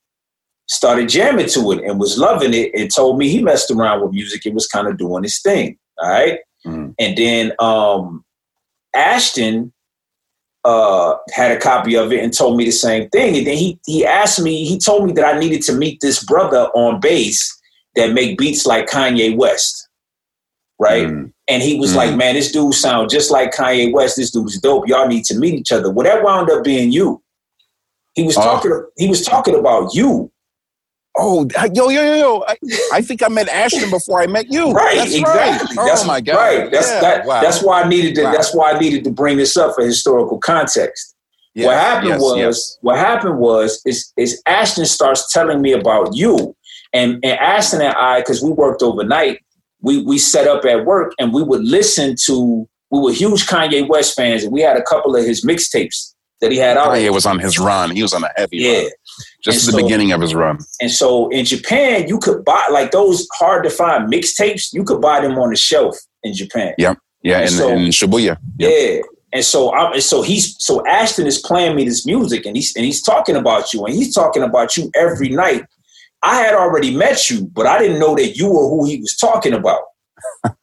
started jamming to it and was loving it and told me he messed around with music and was kind of doing his thing. All right. Mm. And then um, Ashton uh, had a copy of it and told me the same thing. And then he he asked me, he told me that I needed to meet this brother on base that make beats like Kanye West. Right? Mm. And he was mm. like, Man, this dude sound just like Kanye West. This dude's dope. Y'all need to meet each other. Well, that wound up being you. He was oh. talking he was talking about you. Oh, yo, yo, yo, yo! I, I, think I met Ashton before I met you. Right, that's exactly. Right. That's oh my god! Right. That's yeah. that, wow. That's why I needed to. Wow. That's why I needed to bring this up for historical context. What happened yes, was, yes. what happened was, is is Ashton starts telling me about you, and and Ashton and I, because we worked overnight, we we set up at work and we would listen to. We were huge Kanye West fans, and we had a couple of his mixtapes that he had out. Kanye was on his run. He was on a heavy yeah. run just the beginning of his run. And so in Japan, you could buy like those hard to find mixtapes. You could buy them on the shelf in Japan. Yeah, yeah, and, so, in Shibuya. Yep. Yeah, and so I'm, and so he's so Ashton is playing me this music, and he's and he's talking about you, and he's talking about you every night. I had already met you, but I didn't know that you were who he was talking about.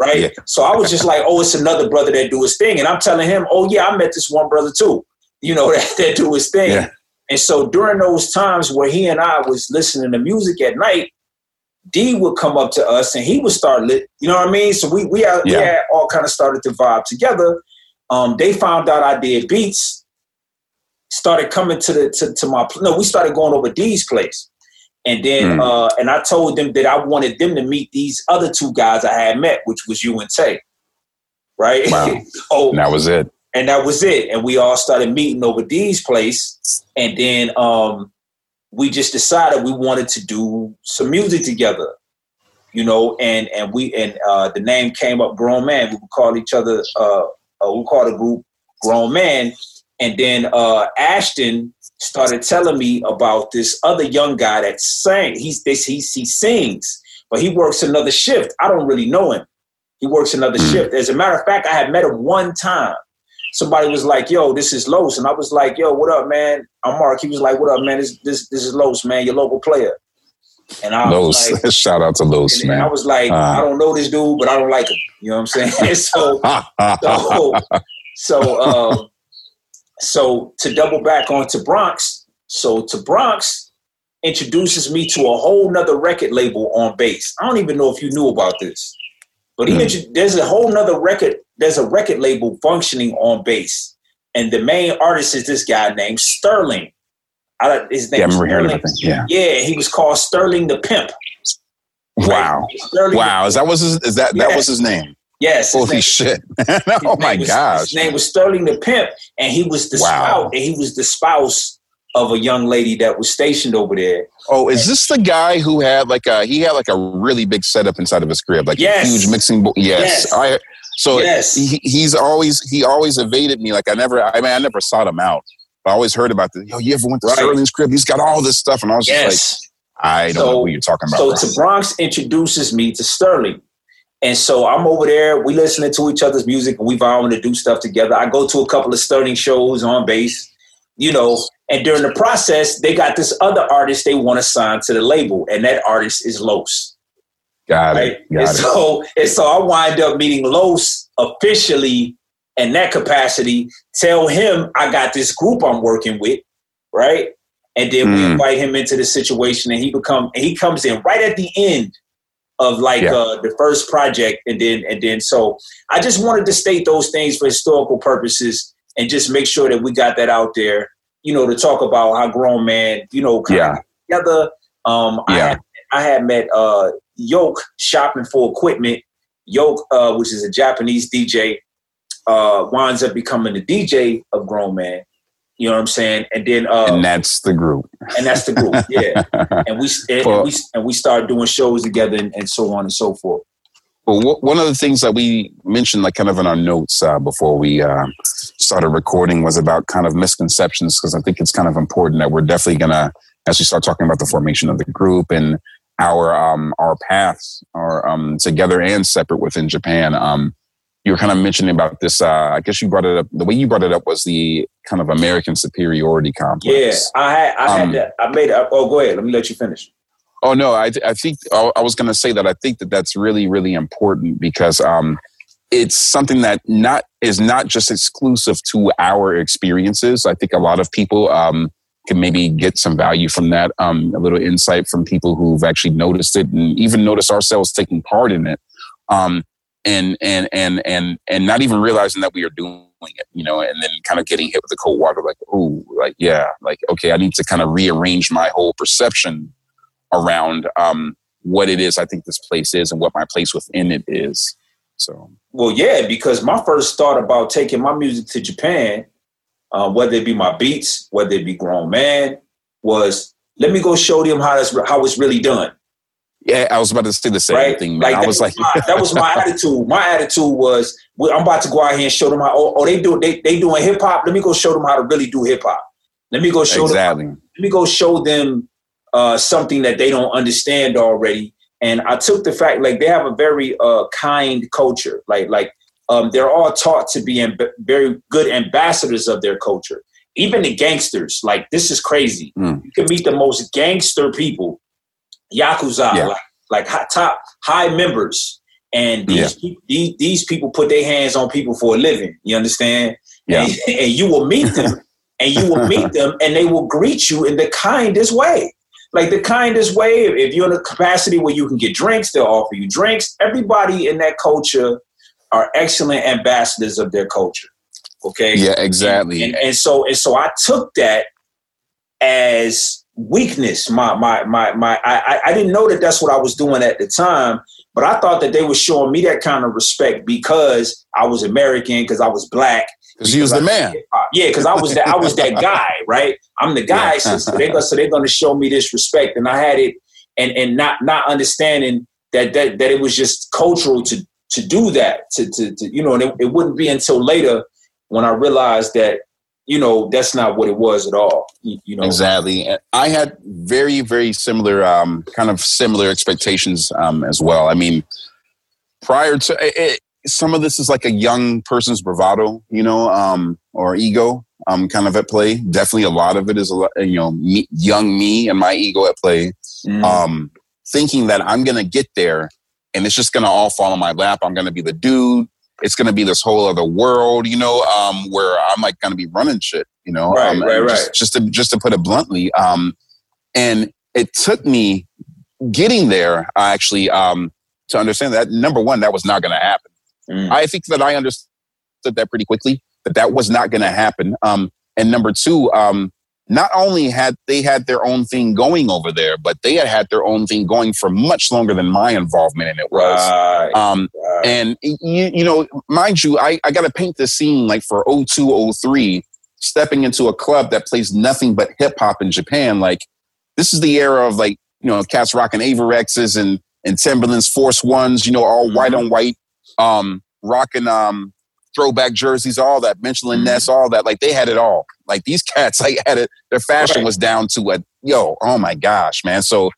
right? Yeah. So I was just like, oh, it's another brother that do his thing. And I'm telling him, oh yeah, I met this one brother too. You know, that, that do his thing. Yeah. And so during those times where he and I was listening to music at night, D would come up to us and he would start lit. You know what I mean? So we we, had, yeah. we had all kind of started to vibe together. Um, they found out I did beats. Started coming to the to, to my no, we started going over D's place, and then mm. uh, and I told them that I wanted them to meet these other two guys I had met, which was you and Tay. Right? Wow. oh, that was it and that was it. And we all started meeting over D's place, and then um, we just decided we wanted to do some music together, you know. And and we and uh, the name came up, Grown Man. We would call each other, uh, uh, we call the group Grown Man. And then uh, Ashton started telling me about this other young guy that sang. He's this he he sings, but he works another shift. I don't really know him. He works another hmm. shift. As a matter of fact, I had met him one time somebody was like, "Yo, this is Los," and I was like, "Yo, what up, man?" I'm Mark. He was like, "What up, man? This this this is Los, man. Your local player." And I Los, like, shout out to Los, man. I was like, uh, I don't know this dude, but I don't like him. You know what I'm saying? so, so, so, um, so to double back on to Bronx. So to Bronx introduces me to a whole nother record label on base. I don't even know if you knew about this, but mm. there's a whole nother record there's a record label functioning on base. and the main artist is this guy named Sterling. I, his name yeah, I remember hearing about Yeah, yeah, he was called Sterling the Pimp. Wow, Sterling wow, is that was his? Is that that was his name? Yes. Holy name, shit! oh my was, gosh. His name was Sterling the Pimp, and he was the wow. spouse. And he was the spouse of a young lady that was stationed over there. Oh, is this the guy who had like a he had like a really big setup inside of his crib, like yes. a huge mixing board? Yes. yes. I so yes. he, he's always he always evaded me. Like I never I mean I never sought him out. I always heard about the yo, you ever went to right. Sterling's crib? He's got all this stuff. And I was yes. just like, I don't so, know what you're talking about. So to Bronx introduces me to Sterling. And so I'm over there, we listening to each other's music and we vowing to do stuff together. I go to a couple of Sterling shows on base, you know, and during the process, they got this other artist they want to sign to the label, and that artist is Los. Got right? it. Got and it. so and so I wind up meeting Los officially in that capacity. Tell him I got this group I'm working with, right? And then mm. we invite him into the situation, and he become and he comes in right at the end of like yeah. uh, the first project, and then and then so I just wanted to state those things for historical purposes and just make sure that we got that out there you know, to talk about how grown man, you know, yeah. together. Um, yeah. I had, I had met uh, Yoke shopping for equipment. Yoke, uh, which is a Japanese DJ, uh, winds up becoming the DJ of Grown Man. You know what I'm saying? And then, uh, and that's the group. And that's the group, yeah. and we and, and we and we started doing shows together and, and so on and so forth. Well, one of the things that we mentioned, like kind of in our notes uh, before we uh, started recording, was about kind of misconceptions because I think it's kind of important that we're definitely gonna, as we start talking about the formation of the group and our um, our paths are um, together and separate within Japan. Um, you were kind of mentioning about this. Uh, I guess you brought it up. The way you brought it up was the kind of American superiority complex. Yeah, I had. I had um, that. I made. it. oh, go ahead. Let me let you finish. Oh no, I I think I was going to say that I think that that's really really important because um, it's something that not is not just exclusive to our experiences. I think a lot of people um, can maybe get some value from that, um, a little insight from people who've actually noticed it and even noticed ourselves taking part in it, um, and and and and and not even realizing that we are doing it, you know, and then kind of getting hit with the cold water, like, oh, like yeah, like okay, I need to kind of rearrange my whole perception around um, what it is I think this place is and what my place within it is. So, well, yeah, because my first thought about taking my music to Japan, uh, whether it be my beats, whether it be Grown Man, was let me go show them how that's how it's really done. Yeah, I was about to say the same right? thing. Man. Like, I was like, my, that was my attitude. My attitude was, well, I'm about to go out here and show them how. Oh, oh they do they they doing hip hop. Let me go show them how to really do hip hop. Let me go show exactly. them. Let me go show them uh, something that they don't understand already. And I took the fact like they have a very uh, kind culture. Like like um, they're all taught to be amb- very good ambassadors of their culture. Even the gangsters, like this is crazy. Mm. You can meet the most gangster people, yakuza, yeah. like, like hot, top high members, and these, yeah. these these people put their hands on people for a living. You understand? Yeah. And, and you will meet them, and you will meet them, and they will greet you in the kindest way like the kindest way. If you're in a capacity where you can get drinks, they'll offer you drinks. Everybody in that culture are excellent ambassadors of their culture. Okay. Yeah, exactly. And, and, and so and so I took that as weakness. My my my my. I I didn't know that that's what I was doing at the time, but I thought that they were showing me that kind of respect because I was American, because I was black, because he was the man. Yeah, because I was that I was that guy, right? I'm the guy. Yeah. so, so they're gonna so they're gonna show me this respect, and I had it, and and not not understanding that that that it was just cultural to to do that to to, to you know, and it, it wouldn't be until later when I realized that you know that's not what it was at all. You, you know exactly. I had very very similar um, kind of similar expectations um, as well. I mean, prior to it, some of this is like a young person's bravado, you know, um, or ego, um, kind of at play. Definitely, a lot of it is, a you know, me, young me and my ego at play, mm. um, thinking that I'm gonna get there and it's just gonna all fall on my lap. I'm gonna be the dude. It's gonna be this whole other world, you know, um, where I'm like gonna be running shit, you know, right, um, right, just, right. just to just to put it bluntly. Um, and it took me getting there, actually, um, to understand that number one, that was not gonna happen. Mm. I think that I understood that pretty quickly. that that was not going to happen. Um, and number two, um, not only had they had their own thing going over there, but they had had their own thing going for much longer than my involvement in it was. Right, um, right. And you, you know, mind you, I, I got to paint the scene like for 02, 03, stepping into a club that plays nothing but hip hop in Japan. Like this is the era of like you know cats rocking Avirexes and and Timberlands Force Ones, you know, all white mm-hmm. on white, um, rocking um throwback jerseys, all that, Mitchell & mm-hmm. Ness, all that. Like they had it all. Like these cats, like had it. Their fashion right. was down to a yo. Oh my gosh, man. So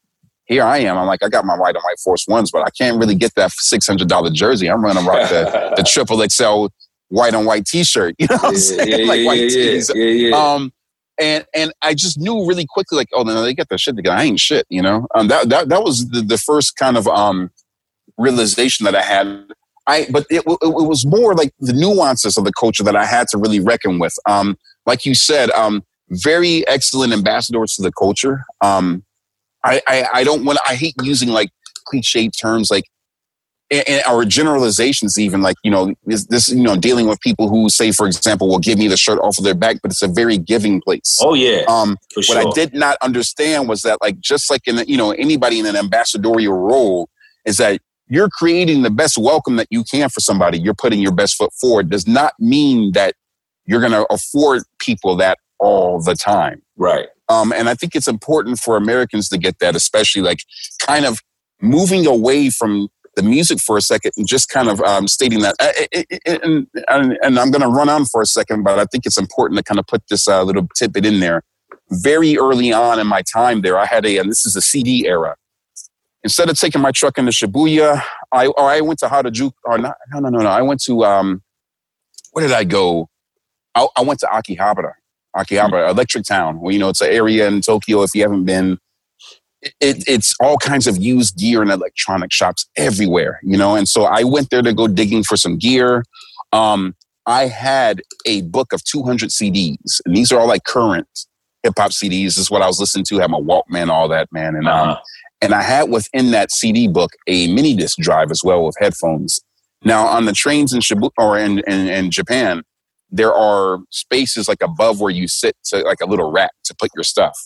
here I am. I'm like, I got my white on white Force Ones, but I can't really get that six hundred dollar jersey. I'm running rock the the triple XL white on white T-shirt. You know what I'm saying? Yeah, like white tees. Yeah, yeah. Um, and and I just knew really quickly, like, oh no, they got their shit together. I ain't shit. You know. Um, that that that was the, the first kind of um realization that I had I, but it, it, it, was more like the nuances of the culture that I had to really reckon with. Um, like you said, um, very excellent ambassadors to the culture. Um, I, I, I don't want. I hate using like cliche terms like and, or generalizations even like you know this, this, you know dealing with people who say for example will give me the shirt off of their back but it's a very giving place oh yeah um what sure. i did not understand was that like just like in you know anybody in an ambassadorial role is that you're creating the best welcome that you can for somebody. You're putting your best foot forward. Does not mean that you're going to afford people that all the time. Right. Um, and I think it's important for Americans to get that, especially like kind of moving away from the music for a second and just kind of um, stating that. And, and, and I'm going to run on for a second, but I think it's important to kind of put this uh, little tidbit in there. Very early on in my time there, I had a, and this is a CD era instead of taking my truck into Shibuya, I or I went to Harajuku. Or not, no, no, no, no. I went to um, where did I go? I, I went to Akihabara, Akihabara, mm-hmm. Electric Town. Well, you know, it's an area in Tokyo. If you haven't been, it, it's all kinds of used gear and electronic shops everywhere. You know, and so I went there to go digging for some gear. Um, I had a book of 200 CDs, and these are all like current hip hop CDs. This is what I was listening to. I had my Walkman, all that, man. And um, uh-huh. And I had within that CD book a mini disc drive as well with headphones. Now on the trains in Shibuya or in, in, in Japan, there are spaces like above where you sit to like a little rack to put your stuff.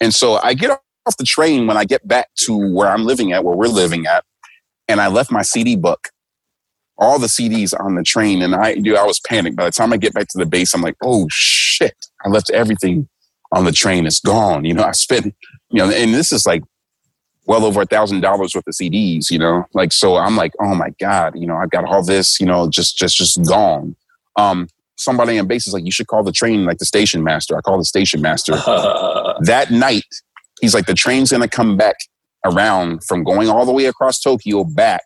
And so I get off the train when I get back to where I'm living at, where we're living at, and I left my CD book, all the CDs on the train, and I dude, I was panicked. By the time I get back to the base, I'm like, oh shit, I left everything on the train. It's gone. You know, I spent, you know, and this is like well over a thousand dollars worth of CDs, you know, like, so I'm like, oh my God, you know, I've got all this, you know, just, just, just gone. Um, somebody on base is like, you should call the train, like the station master. I call the station master that night. He's like, the train's going to come back around from going all the way across Tokyo back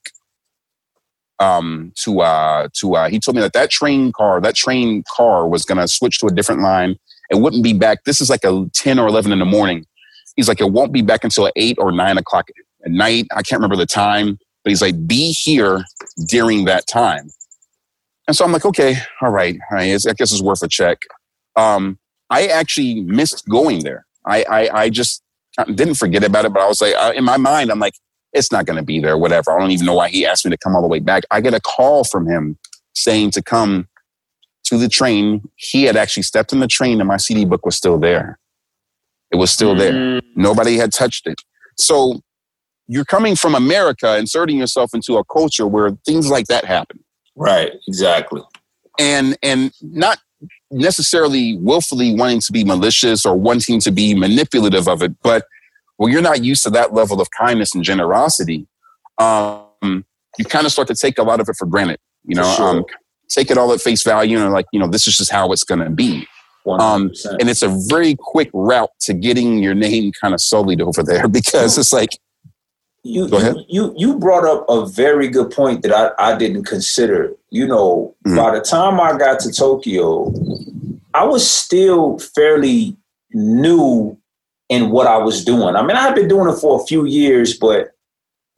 um, to uh, to uh, he told me that that train car that train car was going to switch to a different line. It wouldn't be back. This is like a ten or eleven in the morning. He's like, it won't be back until eight or nine o'clock at night. I can't remember the time, but he's like, be here during that time. And so I'm like, okay, all right, all right I guess it's worth a check. Um, I actually missed going there. I, I, I just didn't forget about it, but I was like, uh, in my mind, I'm like, it's not going to be there, whatever. I don't even know why he asked me to come all the way back. I get a call from him saying to come to the train. He had actually stepped in the train and my CD book was still there. It was still there. Mm. Nobody had touched it. So you're coming from America, inserting yourself into a culture where things like that happen. Right, exactly. And and not necessarily willfully wanting to be malicious or wanting to be manipulative of it, but when you're not used to that level of kindness and generosity, um, you kind of start to take a lot of it for granted. You know, sure. um, take it all at face value and like, you know, this is just how it's going to be. Um, and it's a very quick route to getting your name kind of sullied over there because it's like. You, Go ahead. you you brought up a very good point that I, I didn't consider. You know, mm-hmm. by the time I got to Tokyo, I was still fairly new in what I was doing. I mean, I had been doing it for a few years, but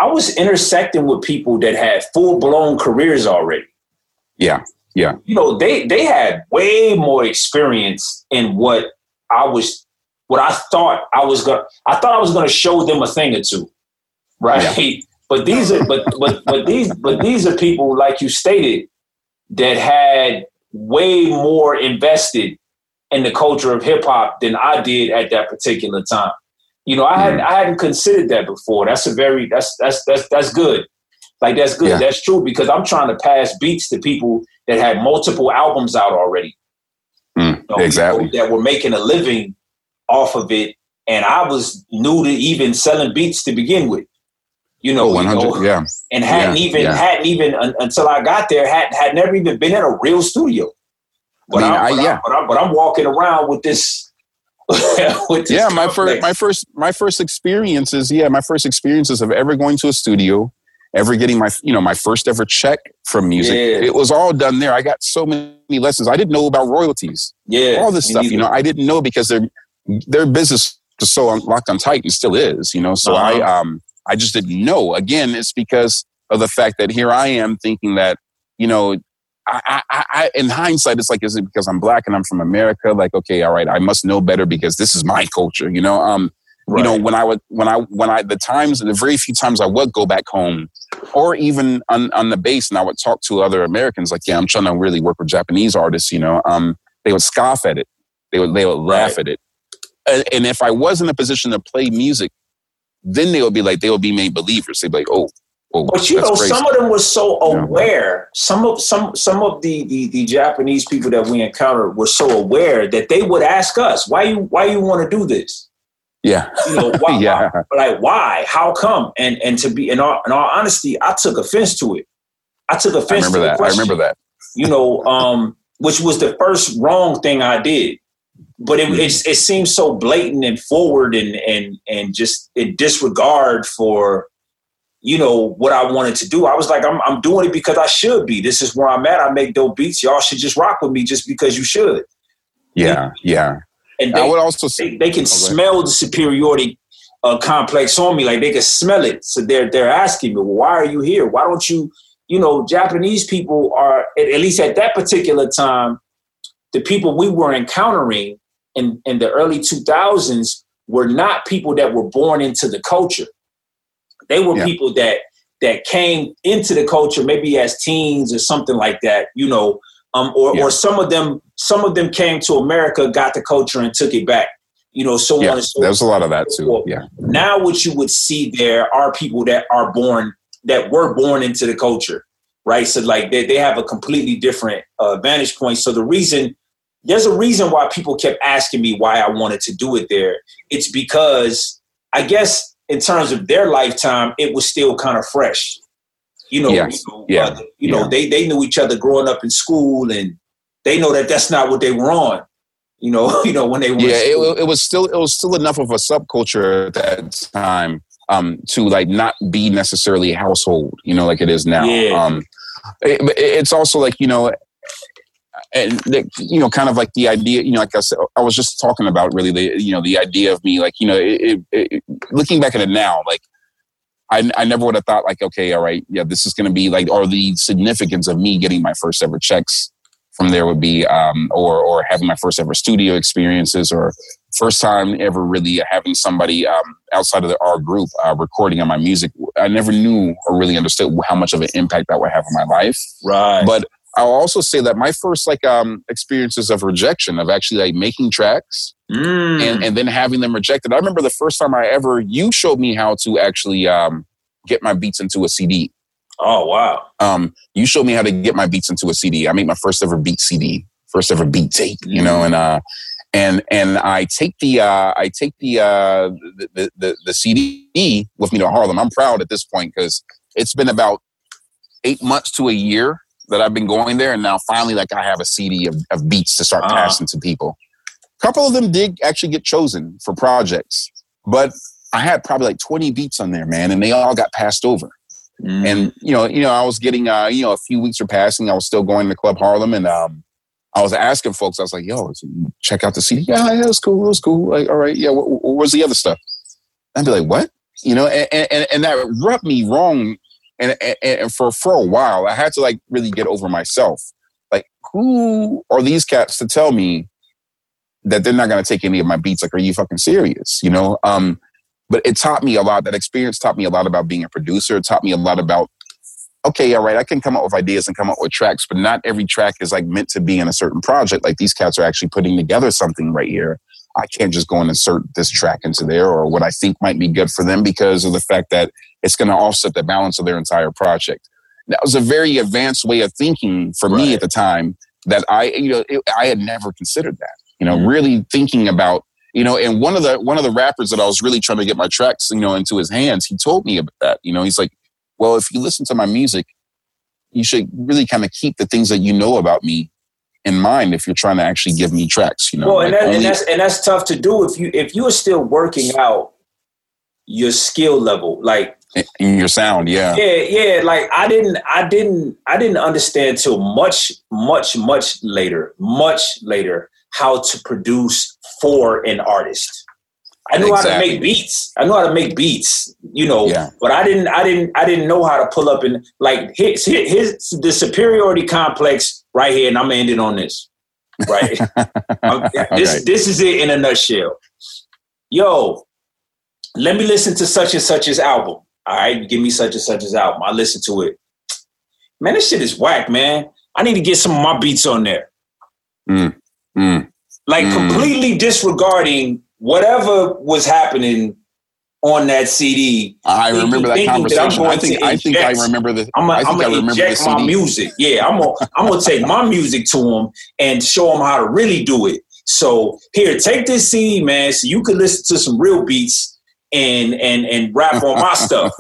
I was intersecting with people that had full blown careers already. Yeah. Yeah. You know, they they had way more experience in what I was what I thought I was gonna I thought I was gonna show them a thing or two. Right. Yeah. But these are but but but these but these are people like you stated that had way more invested in the culture of hip hop than I did at that particular time. You know, I mm. hadn't I hadn't considered that before. That's a very that's that's that's that's good. Like that's good. Yeah. That's true because I'm trying to pass beats to people that had multiple albums out already. Mm, you know, exactly. That were making a living off of it, and I was new to even selling beats to begin with. You know, oh, 100, you know, yeah, and hadn't yeah, even yeah. hadn't even until I got there had had never even been in a real studio. But, I mean, I, but, yeah. I, but, I'm, but I'm walking around with this. with this yeah, my first my first my first experiences. Yeah, my first experiences of ever going to a studio, ever getting my you know my first ever check from music. Yeah. It was all done there. I got so many lessons. I didn't know about royalties. Yeah, all this stuff. You know, I didn't know because their their business was so locked on tight and still is. You know, so uh-huh. I um I just didn't know. Again, it's because of the fact that here I am thinking that you know I, I, I, in hindsight, it's like, is it because I'm black and I'm from America? Like, okay, all right, I must know better because this is my culture, you know. Um, right. you know, when I would, when I, when I, the times, the very few times I would go back home, or even on, on the base, and I would talk to other Americans, like, yeah, I'm trying to really work with Japanese artists, you know. Um, they would scoff at it, they would, they would laugh right. at it, and, and if I was in a position to play music, then they would be like, they would be made believers. They'd be like, oh, Oh, but you know, crazy. some of them were so aware. Some of some some of the, the the Japanese people that we encountered were so aware that they would ask us, "Why you why you want to do this?" Yeah, you know, why, yeah. Why? Like why? How come? And and to be in all in all honesty, I took offense to it. I took offense. I remember that. Question, I remember that. You know, um, which was the first wrong thing I did. But it, mm-hmm. it, it seems so blatant and forward and and and just in disregard for you know what I wanted to do. I was like, I'm I'm doing it because I should be. This is where I'm at. I make dope beats. Y'all should just rock with me just because you should. Yeah, yeah. And they, I would also say they, they can smell the superiority uh, complex on me. Like they can smell it. So they're they're asking me, well, why are you here? Why don't you? You know, Japanese people are at, at least at that particular time, the people we were encountering in in the early 2000s were not people that were born into the culture they were yeah. people that that came into the culture maybe as teens or something like that, you know, um, or yeah. or some of them some of them came to America, got the culture, and took it back. You know, so yeah, on and so There's a lot of that too. Yeah. Now, what you would see there are people that are born that were born into the culture, right? So, like, they, they have a completely different uh, vantage point. So, the reason there's a reason why people kept asking me why I wanted to do it there. It's because I guess in terms of their lifetime, it was still kind of fresh. You know, yes. you know, yeah. uh, you know they they knew each other growing up in school, and they know that that's not what they were on. You know, you know when they were. Yeah, it, it, was still it was still enough of a subculture at that time um, to like not be necessarily household. You know, like it is now. Yeah. Um, it, it's also like you know and you know, kind of like the idea, you know, like I said, I was just talking about really the, you know, the idea of me, like, you know, it, it, looking back at it now, like, I, I never would have thought like, okay, all right, yeah, this is going to be like, or the significance of me getting my first ever checks from there would be, um, or, or having my first ever studio experiences or first time ever really having somebody, um, outside of the, our group, uh, recording on my music. I never knew or really understood how much of an impact that would have on my life. Right. But I'll also say that my first like um experiences of rejection of actually like making tracks mm. and, and then having them rejected. I remember the first time I ever you showed me how to actually um get my beats into a CD. Oh wow. Um you showed me how to get my beats into a CD. I made my first ever beat CD, first ever beat tape, you know, mm. and uh and and I take the uh I take the uh the the, the CD with me to Harlem. I'm proud at this point because it's been about eight months to a year that I've been going there, and now finally, like I have a CD of, of beats to start uh passing to people. A couple of them did actually get chosen for projects, but I had probably like 20 beats on there, man, and they all got passed over. Mm. And you know, you know, I was getting, uh, you know, a few weeks were passing. I was still going to Club Harlem, and um, I was asking folks. I was like, "Yo, check out the CD." Yeah, yeah, it was cool. It was cool. Like, all right, yeah. What, what was the other stuff? I'd be like, "What?" You know, and, and, and that rubbed me wrong and, and, and for for a while i had to like really get over myself. Like who are these cats to tell me that they're not going to take any of my beats? Like are you fucking serious you know? Um but it taught me a lot. That experience taught me a lot about being a producer. It taught me a lot about okay, all right, I can come up with ideas and come up with tracks, but not every track is like meant to be in a certain project. Like these cats are actually putting together something right here. I can't just go and insert this track into there or what I think might be good for them because of the fact that it's going to offset the balance of their entire project. That was a very advanced way of thinking for right. me at the time that I, you know, it, I had never considered that. You know, mm-hmm. really thinking about, you know, and one of the one of the rappers that I was really trying to get my tracks, you know, into his hands, he told me about that. You know, he's like, well, if you listen to my music, you should really kind of keep the things that you know about me in mind if you're trying to actually give me tracks. You know, well, like and, that, only- and that's and that's tough to do if you if you are still working out your skill level, like in your sound yeah yeah yeah like i didn't i didn't i didn't understand till much much much later much later how to produce for an artist i knew exactly. how to make beats i knew how to make beats you know yeah. but i didn't i didn't i didn't know how to pull up and like his, his the superiority complex right here and i'm ending on this right okay. this this is it in a nutshell yo let me listen to such and such's album all right, give me such and such as album. I listen to it. Man, this shit is whack, man. I need to get some of my beats on there. Mm, mm, like mm. completely disregarding whatever was happening on that CD. I remember that conversation. That I think I think I remember the. I'm gonna inject my music. Yeah, I'm gonna I'm gonna take my music to them and show them how to really do it. So here, take this CD, man, so you can listen to some real beats and and and rap on my stuff.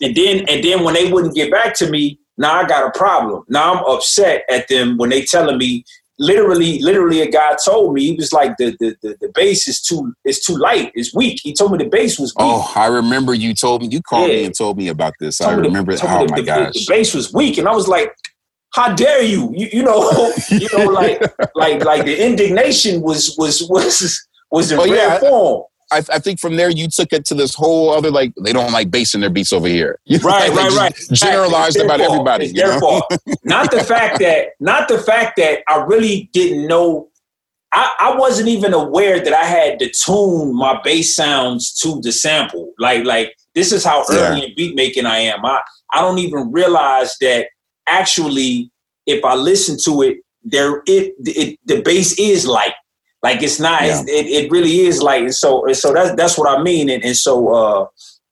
And then and then when they wouldn't get back to me, now I got a problem. Now I'm upset at them when they telling me literally, literally a guy told me he was like the the the, the bass is too it's too light, it's weak. He told me the bass was weak. Oh, I remember you told me you called yeah. me and told me about this. I remember oh the, oh my the, gosh. The, the bass was weak and I was like, how dare you? You, you know, you know, like like like the indignation was was was was in oh, rare yeah. form. I, I, think from there you took it to this whole other like they don't like bass in their beats over here. You know, right, like, right, right. Generalized about fault. everybody. It's their fault. not the fact that not the fact that I really didn't know. I, I wasn't even aware that I had to tune my bass sounds to the sample. Like like this is how early yeah. in beat making I am. I I don't even realize that actually if I listen to it, there it, it the bass is light. Like it's not. Yeah. It, it really is like so. So that's that's what I mean. And, and so uh,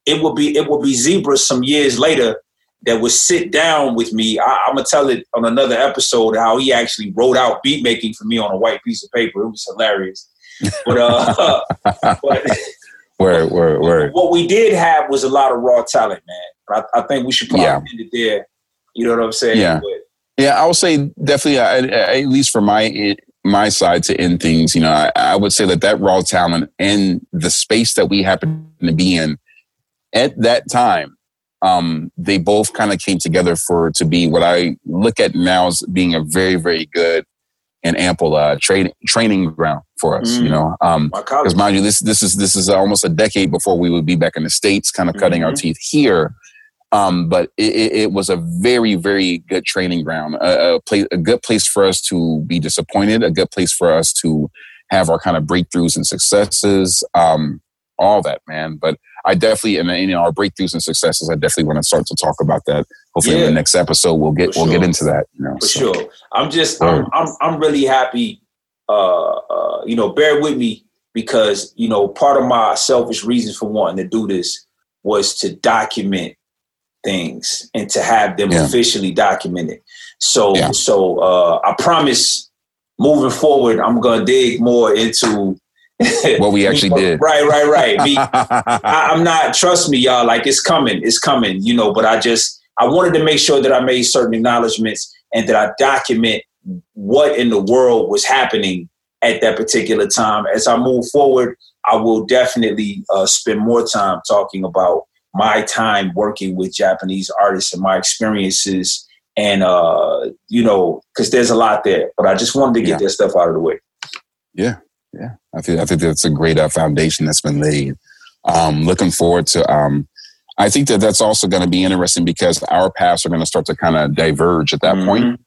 it will be it will be Zeebras some years later that would sit down with me. I, am gonna tell it on another episode how he actually wrote out beat making for me on a white piece of paper. It was hilarious. But uh, but word, word, word. What we did have was a lot of raw talent, man. I, I think we should probably yeah. end it there. You know what I'm saying? Yeah. But, yeah, I would say definitely, uh, at least for my my side to end things, you know, I, I, would say that that raw talent and the space that we happen to be in at that time, um, they both kind of came together for to be what I look at now as being a very, very good and ample uh, training training ground for us. Mm. You know, because um, mind you, this this is this is almost a decade before we would be back in the states, kind of cutting mm-hmm. our teeth here. Um, but it, it, was a very, very good training ground, a, a, place, a good place for us to be disappointed, a good place for us to have our kind of breakthroughs and successes, um, all that, man. But I definitely, and you know, our breakthroughs and successes, I definitely want to start to talk about that. Hopefully, yeah. in the next episode, we'll get we'll get into that. You know, for so. sure. I'm just, I'm, I'm, I'm really happy. Uh, uh, you know, bear with me because you know, part of my selfish reasons for wanting to do this was to document things and to have them yeah. officially documented. So yeah. so uh, I promise moving forward, I'm gonna dig more into what we actually did. Right, right, right. Me, I, am not. Trust me, y'all. Like it's coming. It's coming. You know. But I just I wanted to make sure that I made certain acknowledgments and that I document what in the world was happening at that particular time. As I move forward, I will definitely uh, spend more time talking about my time working with Japanese artists and my experiences and uh, you know, because there's a lot there. But I just wanted to get yeah. that stuff out of the way. Yeah, yeah. I think I think that's a great uh, foundation that's been laid. Um, looking forward to. Um, I think that that's also going to be interesting because our paths are going to start to kind of diverge at that mm-hmm. point.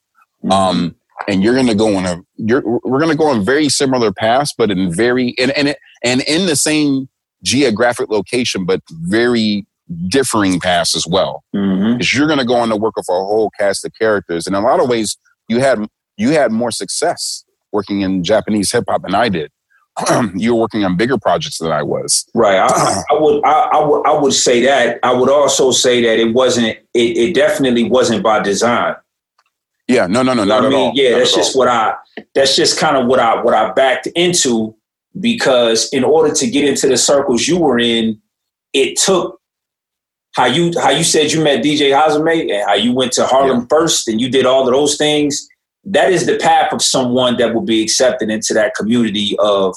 Mm-hmm. Um, and you're going to go on a you're we're going to go on very similar paths, but in very and and and in the same geographic location, but very differing paths as well. Mm-hmm. Because you're going to go on to work with a whole cast of characters. And in a lot of ways, you had you had more success working in Japanese hip hop than I did. you were working on bigger projects than I was. Right. I, I would. I, I, would. I would say that. I would also say that it wasn't. It, it definitely wasn't by design. Yeah. No. No. No. not I mean, all. Yeah. Not that's just all. what I. That's just kind of what I what I backed into because in order to get into the circles you were in, it took how you how you said you met DJ Hazime and how you went to Harlem yeah. first and you did all of those things. That is the path of someone that will be accepted into that community of,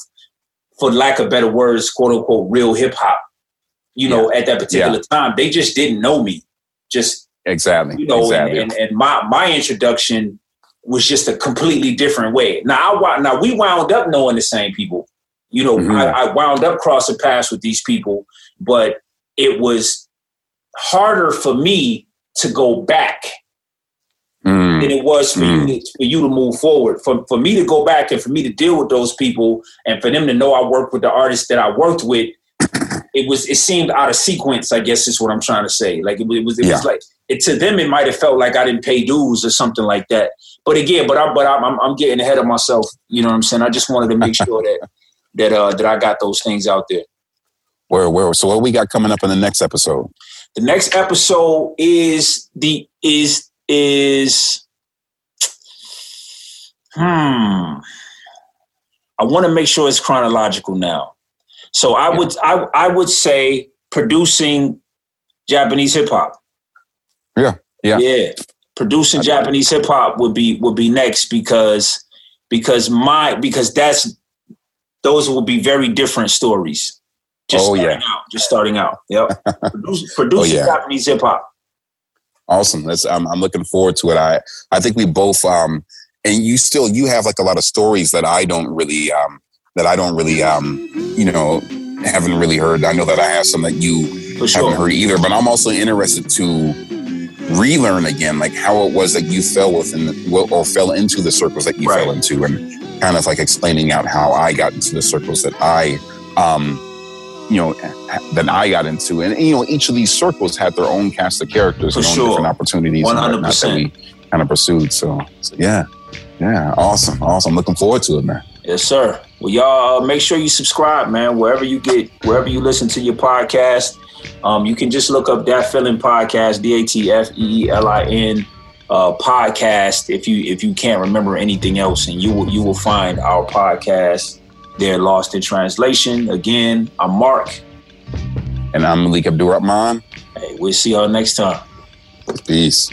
for lack of better words, quote unquote, real hip hop. You know, at that particular yeah. time, they just didn't know me. Just exactly, you know, exactly. And, and, and my my introduction was just a completely different way. Now, I now we wound up knowing the same people. You know, mm-hmm. I, I wound up crossing paths with these people, but it was harder for me to go back mm. than it was for mm. you to, for you to move forward. For for me to go back and for me to deal with those people and for them to know I worked with the artists that I worked with, it was it seemed out of sequence. I guess is what I'm trying to say. Like it, it was it yeah. was like it, to them it might have felt like I didn't pay dues or something like that. But again, but I but I'm I'm getting ahead of myself. You know what I'm saying? I just wanted to make sure that that uh that I got those things out there. Where where so what we got coming up in the next episode? The next episode is the is is hmm. I want to make sure it's chronological now. So I would I I would say producing Japanese hip hop. Yeah. Yeah. Yeah. Producing Japanese hip hop would be would be next because because my because that's those will be very different stories. Just oh yeah, out, just starting out. Yep, Produce, producing oh, yeah. Japanese hip hop. Awesome. That's I'm, I'm looking forward to it. I I think we both um and you still you have like a lot of stories that I don't really um that I don't really um you know haven't really heard. I know that I have some that you sure. haven't heard either, but I'm also interested to relearn again like how it was that you fell within the, or fell into the circles that you right. fell into and kind of like explaining out how I got into the circles that I, um, you know, that I got into. And, you know, each of these circles had their own cast of characters, and sure. different opportunities 100%. And that we kind of pursued. So, so, yeah, yeah, awesome, awesome. Looking forward to it, man. Yes, sir. Well, y'all uh, make sure you subscribe, man. Wherever you get, wherever you listen to your podcast, um, you can just look up that feeling podcast, D A T F E E L I N uh, podcast if you if you can't remember anything else, and you will you will find our podcast there, lost in translation. Again, I'm Mark, and I'm Malik Abdul-Rahmaan. Hey, we'll see y'all next time. Peace.